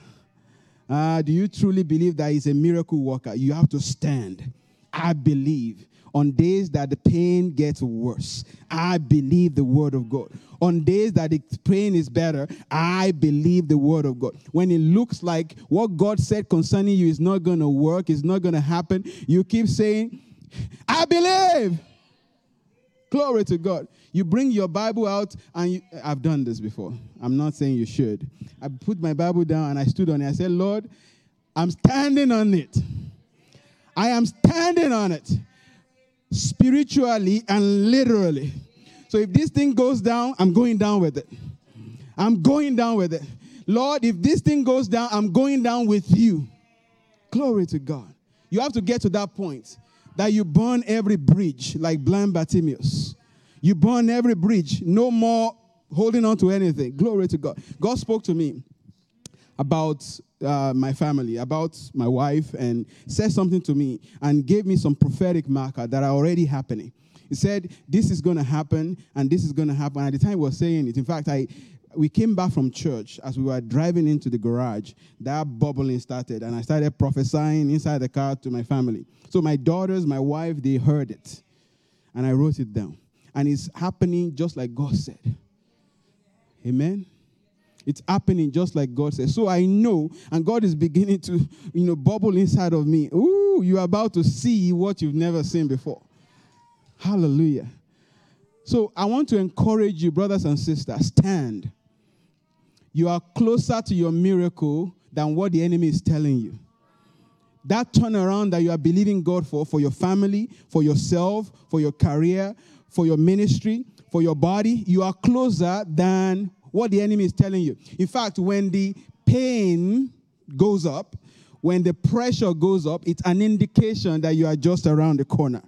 Uh, do you truly believe that he's a miracle worker? You have to stand. I believe. On days that the pain gets worse, I believe the word of God. On days that the pain is better, I believe the word of God. When it looks like what God said concerning you is not going to work, it's not going to happen, you keep saying, I believe. Glory to God. You bring your Bible out, and you, I've done this before. I'm not saying you should. I put my Bible down and I stood on it. I said, Lord, I'm standing on it. I am standing on it spiritually and literally. So if this thing goes down, I'm going down with it. I'm going down with it. Lord, if this thing goes down, I'm going down with you. Glory to God. You have to get to that point that you burn every bridge like blind Bartimaeus. You burn every bridge. No more holding on to anything. Glory to God. God spoke to me about uh, my family, about my wife, and said something to me and gave me some prophetic marker that are already happening. He said, This is going to happen, and this is going to happen. At the time he was saying it, in fact, I we came back from church as we were driving into the garage that bubbling started and i started prophesying inside the car to my family so my daughters my wife they heard it and i wrote it down and it's happening just like God said. Amen. It's happening just like God said. So I know, and God is beginning to, you know, bubble inside of me. Ooh, you're about to see what you've never seen before. Hallelujah. So I want to encourage you, brothers and sisters, stand. You are closer to your miracle than what the enemy is telling you. That turnaround that you are believing God for, for your family, for yourself, for your career, for your ministry, for your body, you are closer than what the enemy is telling you. In fact, when the pain goes up, when the pressure goes up, it's an indication that you are just around the corner.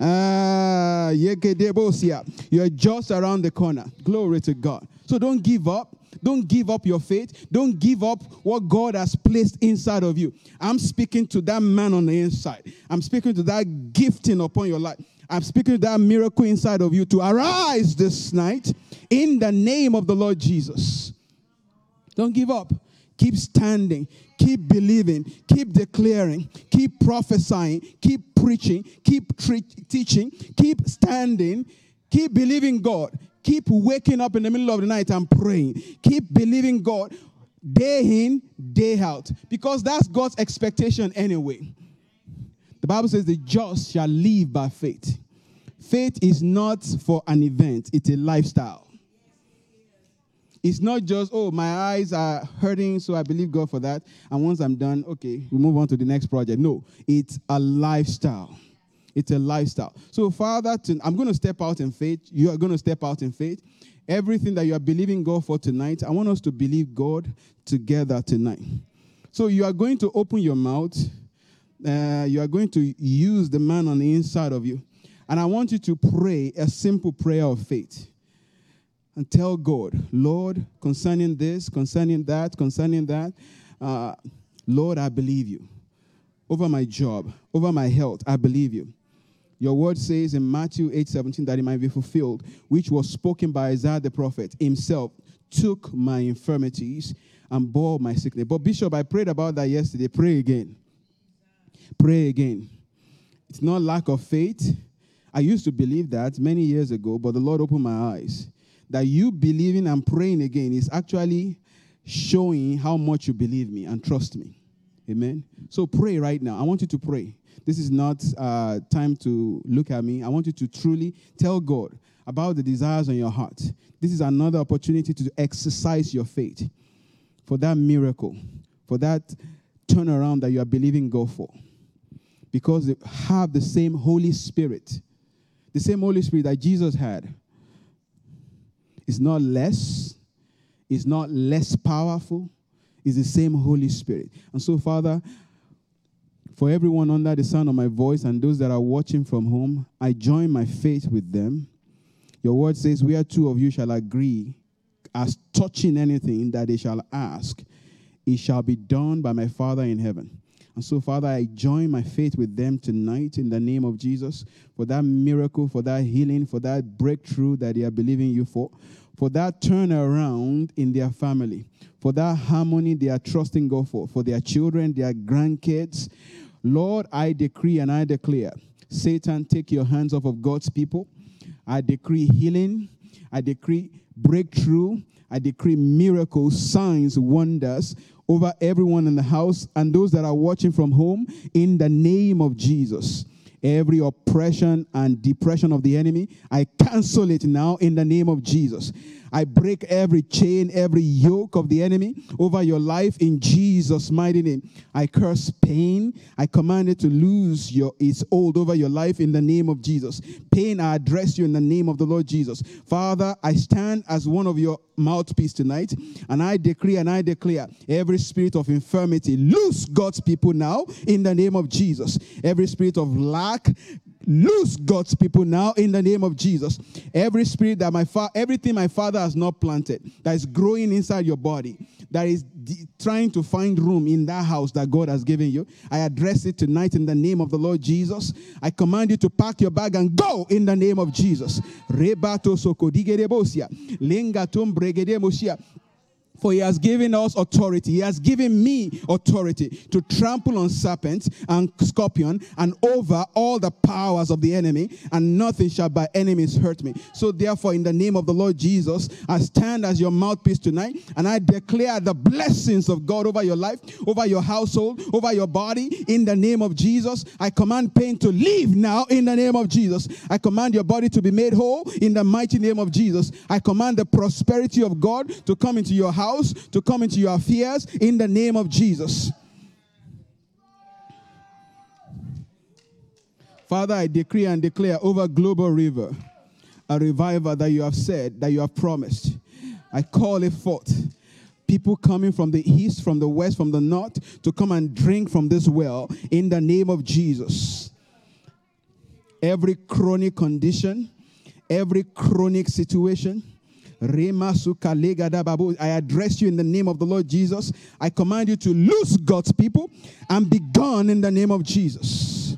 Ah, you're just around the corner. Glory to God. So don't give up. Don't give up your faith. Don't give up what God has placed inside of you. I'm speaking to that man on the inside. I'm speaking to that gifting upon your life. I'm speaking to that miracle inside of you to arise this night in the name of the Lord Jesus. Don't give up. Keep standing. Keep believing. Keep declaring. Keep prophesying. Keep preaching. Keep tre- teaching. Keep standing. Keep believing God. Keep waking up in the middle of the night and praying. Keep believing God day in, day out. Because that's God's expectation anyway. The Bible says the just shall live by faith. Faith is not for an event, it's a lifestyle. It's not just, oh, my eyes are hurting, so I believe God for that. And once I'm done, okay, we move on to the next project. No, it's a lifestyle. It's a lifestyle. So, Father, I'm going to step out in faith. You are going to step out in faith. Everything that you are believing God for tonight, I want us to believe God together tonight. So, you are going to open your mouth. Uh, you are going to use the man on the inside of you. And I want you to pray a simple prayer of faith and tell God, Lord, concerning this, concerning that, concerning that, uh, Lord, I believe you. Over my job, over my health, I believe you. Your word says in Matthew 8 17 that it might be fulfilled, which was spoken by Isaiah the prophet himself, took my infirmities and bore my sickness. But, Bishop, I prayed about that yesterday. Pray again. Pray again. It's not lack of faith. I used to believe that many years ago, but the Lord opened my eyes. That you believing and praying again is actually showing how much you believe me and trust me. Amen. So pray right now. I want you to pray. This is not uh, time to look at me. I want you to truly tell God about the desires on your heart. This is another opportunity to exercise your faith for that miracle, for that turnaround that you are believing God for. Because they have the same Holy Spirit, the same Holy Spirit that Jesus had. It's not less, it's not less powerful, it's the same Holy Spirit. And so, Father, for everyone under the sound of my voice and those that are watching from home, I join my faith with them. Your word says, Where two of you shall agree as touching anything that they shall ask, it shall be done by my Father in heaven. And so, Father, I join my faith with them tonight in the name of Jesus for that miracle, for that healing, for that breakthrough that they are believing you for, for that turnaround in their family, for that harmony they are trusting God for, for their children, their grandkids, Lord, I decree and I declare Satan, take your hands off of God's people. I decree healing. I decree breakthrough. I decree miracles, signs, wonders over everyone in the house and those that are watching from home in the name of Jesus. Every oppression and depression of the enemy, I cancel it now in the name of Jesus. I break every chain, every yoke of the enemy over your life in Jesus' mighty name. I curse pain. I command it to lose your its hold over your life in the name of Jesus. Pain, I address you in the name of the Lord Jesus. Father, I stand as one of your mouthpiece tonight, and I decree and I declare every spirit of infirmity, loose God's people now in the name of Jesus. Every spirit of lack, loose God's people now in the name of Jesus. Every spirit that my father, everything my father has not planted, that is growing inside your body, that is d- trying to find room in that house that God has given you, I address it tonight in the name of the Lord Jesus. I command you to pack your bag and go in the name of Jesus. Rebato sokodigedebosia, lengatum bregedemosia. For he has given us authority. He has given me authority to trample on serpents and scorpion and over all the powers of the enemy, and nothing shall by enemies hurt me. So, therefore, in the name of the Lord Jesus, I stand as your mouthpiece tonight, and I declare the blessings of God over your life, over your household, over your body. In the name of Jesus, I command pain to leave now. In the name of Jesus, I command your body to be made whole. In the mighty name of Jesus, I command the prosperity of God to come into your house house, to come into your affairs in the name of Jesus. Father, I decree and declare over Global River a revival that you have said, that you have promised. I call it forth. People coming from the east, from the west, from the north to come and drink from this well in the name of Jesus. Every chronic condition, every chronic situation, I address you in the name of the Lord Jesus. I command you to loose God's people and be gone in the name of Jesus.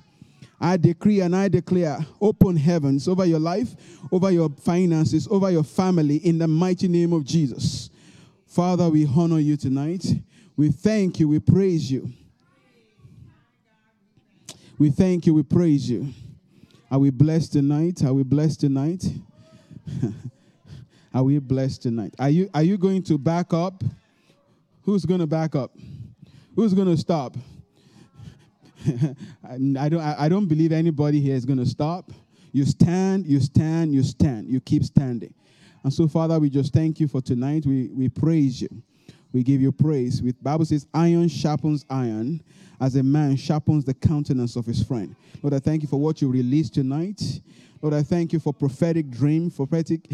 I decree and I declare open heavens over your life, over your finances, over your family in the mighty name of Jesus. Father, we honor you tonight. We thank you. We praise you. We thank you. We praise you. Are we blessed tonight? Are we blessed tonight? Are we blessed tonight? Are you are you going to back up? Who's going to back up? Who's going to stop? I don't I don't believe anybody here is going to stop. You stand, you stand, you stand. You keep standing. And so Father, we just thank you for tonight. We we praise you. We give you praise. With Bible says, iron sharpens iron as a man sharpens the countenance of his friend. Lord, I thank you for what you released tonight. Lord, I thank you for prophetic dream, prophetic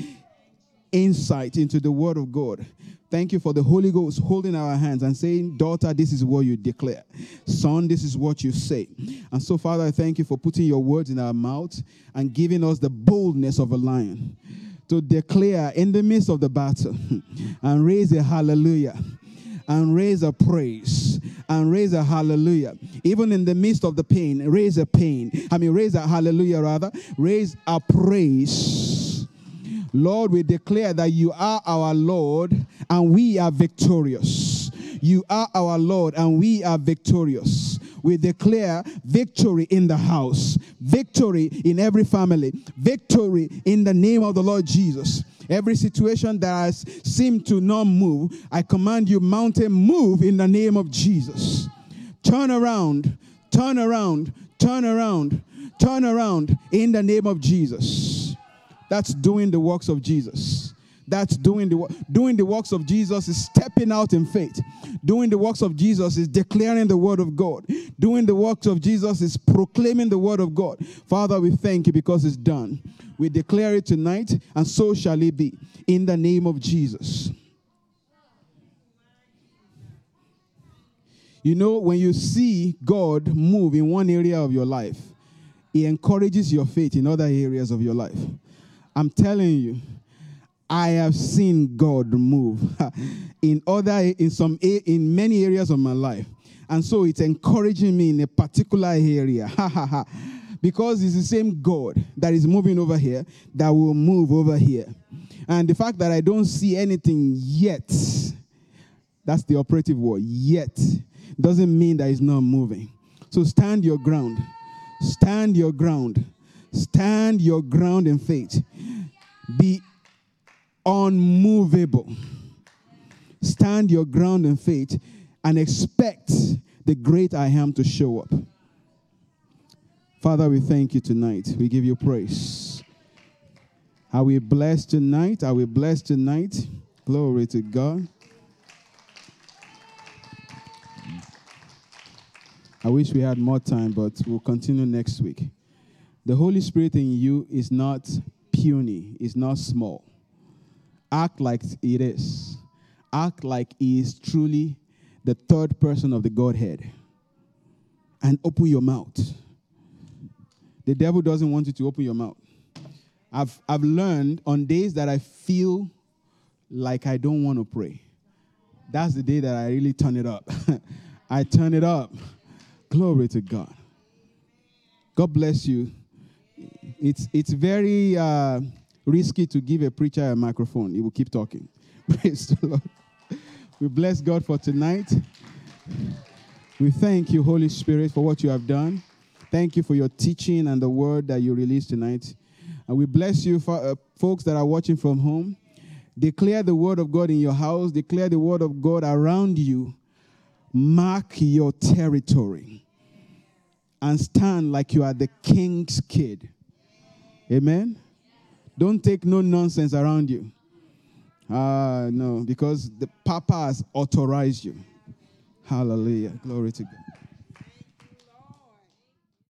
insight into the word of God. Thank you for the Holy Ghost holding our hands and saying, Daughter, this is what you declare. Son, this is what you say. And so, Father, I thank you for putting your words in our mouth and giving us the boldness of a lion to declare in the midst of the battle and raise a hallelujah and raise a praise and raise a hallelujah. Even in the midst of the pain, raise a pain. I mean, raise a hallelujah rather. Raise a praise. Lord, we declare that you are our Lord and we are victorious. You are our Lord and we are victorious. We declare victory in the house, victory in every family, victory in the name of the Lord Jesus. Every situation that has seemed to not move, I command you, mountain, move in the name of Jesus. Turn around, turn around, turn around, turn around in the name of Jesus. That's doing the works of Jesus. That's doing the doing the works of Jesus is stepping out in faith. Doing the works of Jesus is declaring the word of God. Doing the works of Jesus is proclaiming the word of God. Father, we thank you because it's done. We declare it tonight, and so shall it be. In the name of Jesus. You know, when you see God move in one area of your life, He encourages your faith in other areas of your life. I'm telling you, I have seen God move in other in some in many areas of my life. And so it's encouraging me in a particular area. because it's the same God that is moving over here that will move over here. And the fact that I don't see anything yet, that's the operative word, yet, doesn't mean that it's not moving. So stand your ground. Stand your ground. Stand your ground in faith. Be unmovable. Stand your ground in faith and expect the great I am to show up. Father, we thank you tonight. We give you praise. Are we blessed tonight? Are we blessed tonight? Glory to God. I wish we had more time, but we'll continue next week. The Holy Spirit in you is not puny, it's not small. Act like it is. Act like he is truly the third person of the Godhead. And open your mouth. The devil doesn't want you to open your mouth. I've, I've learned on days that I feel like I don't want to pray. That's the day that I really turn it up. I turn it up. Glory to God. God bless you. It's, it's very uh, risky to give a preacher a microphone. He will keep talking. Praise the Lord. We bless God for tonight. We thank you, Holy Spirit, for what you have done. Thank you for your teaching and the word that you released tonight. And we bless you, for, uh, folks that are watching from home. Declare the word of God in your house, declare the word of God around you. Mark your territory and stand like you are the king's kid. Amen. Don't take no nonsense around you. Ah, uh, no, because the Papa has authorized you. Hallelujah. Glory to God.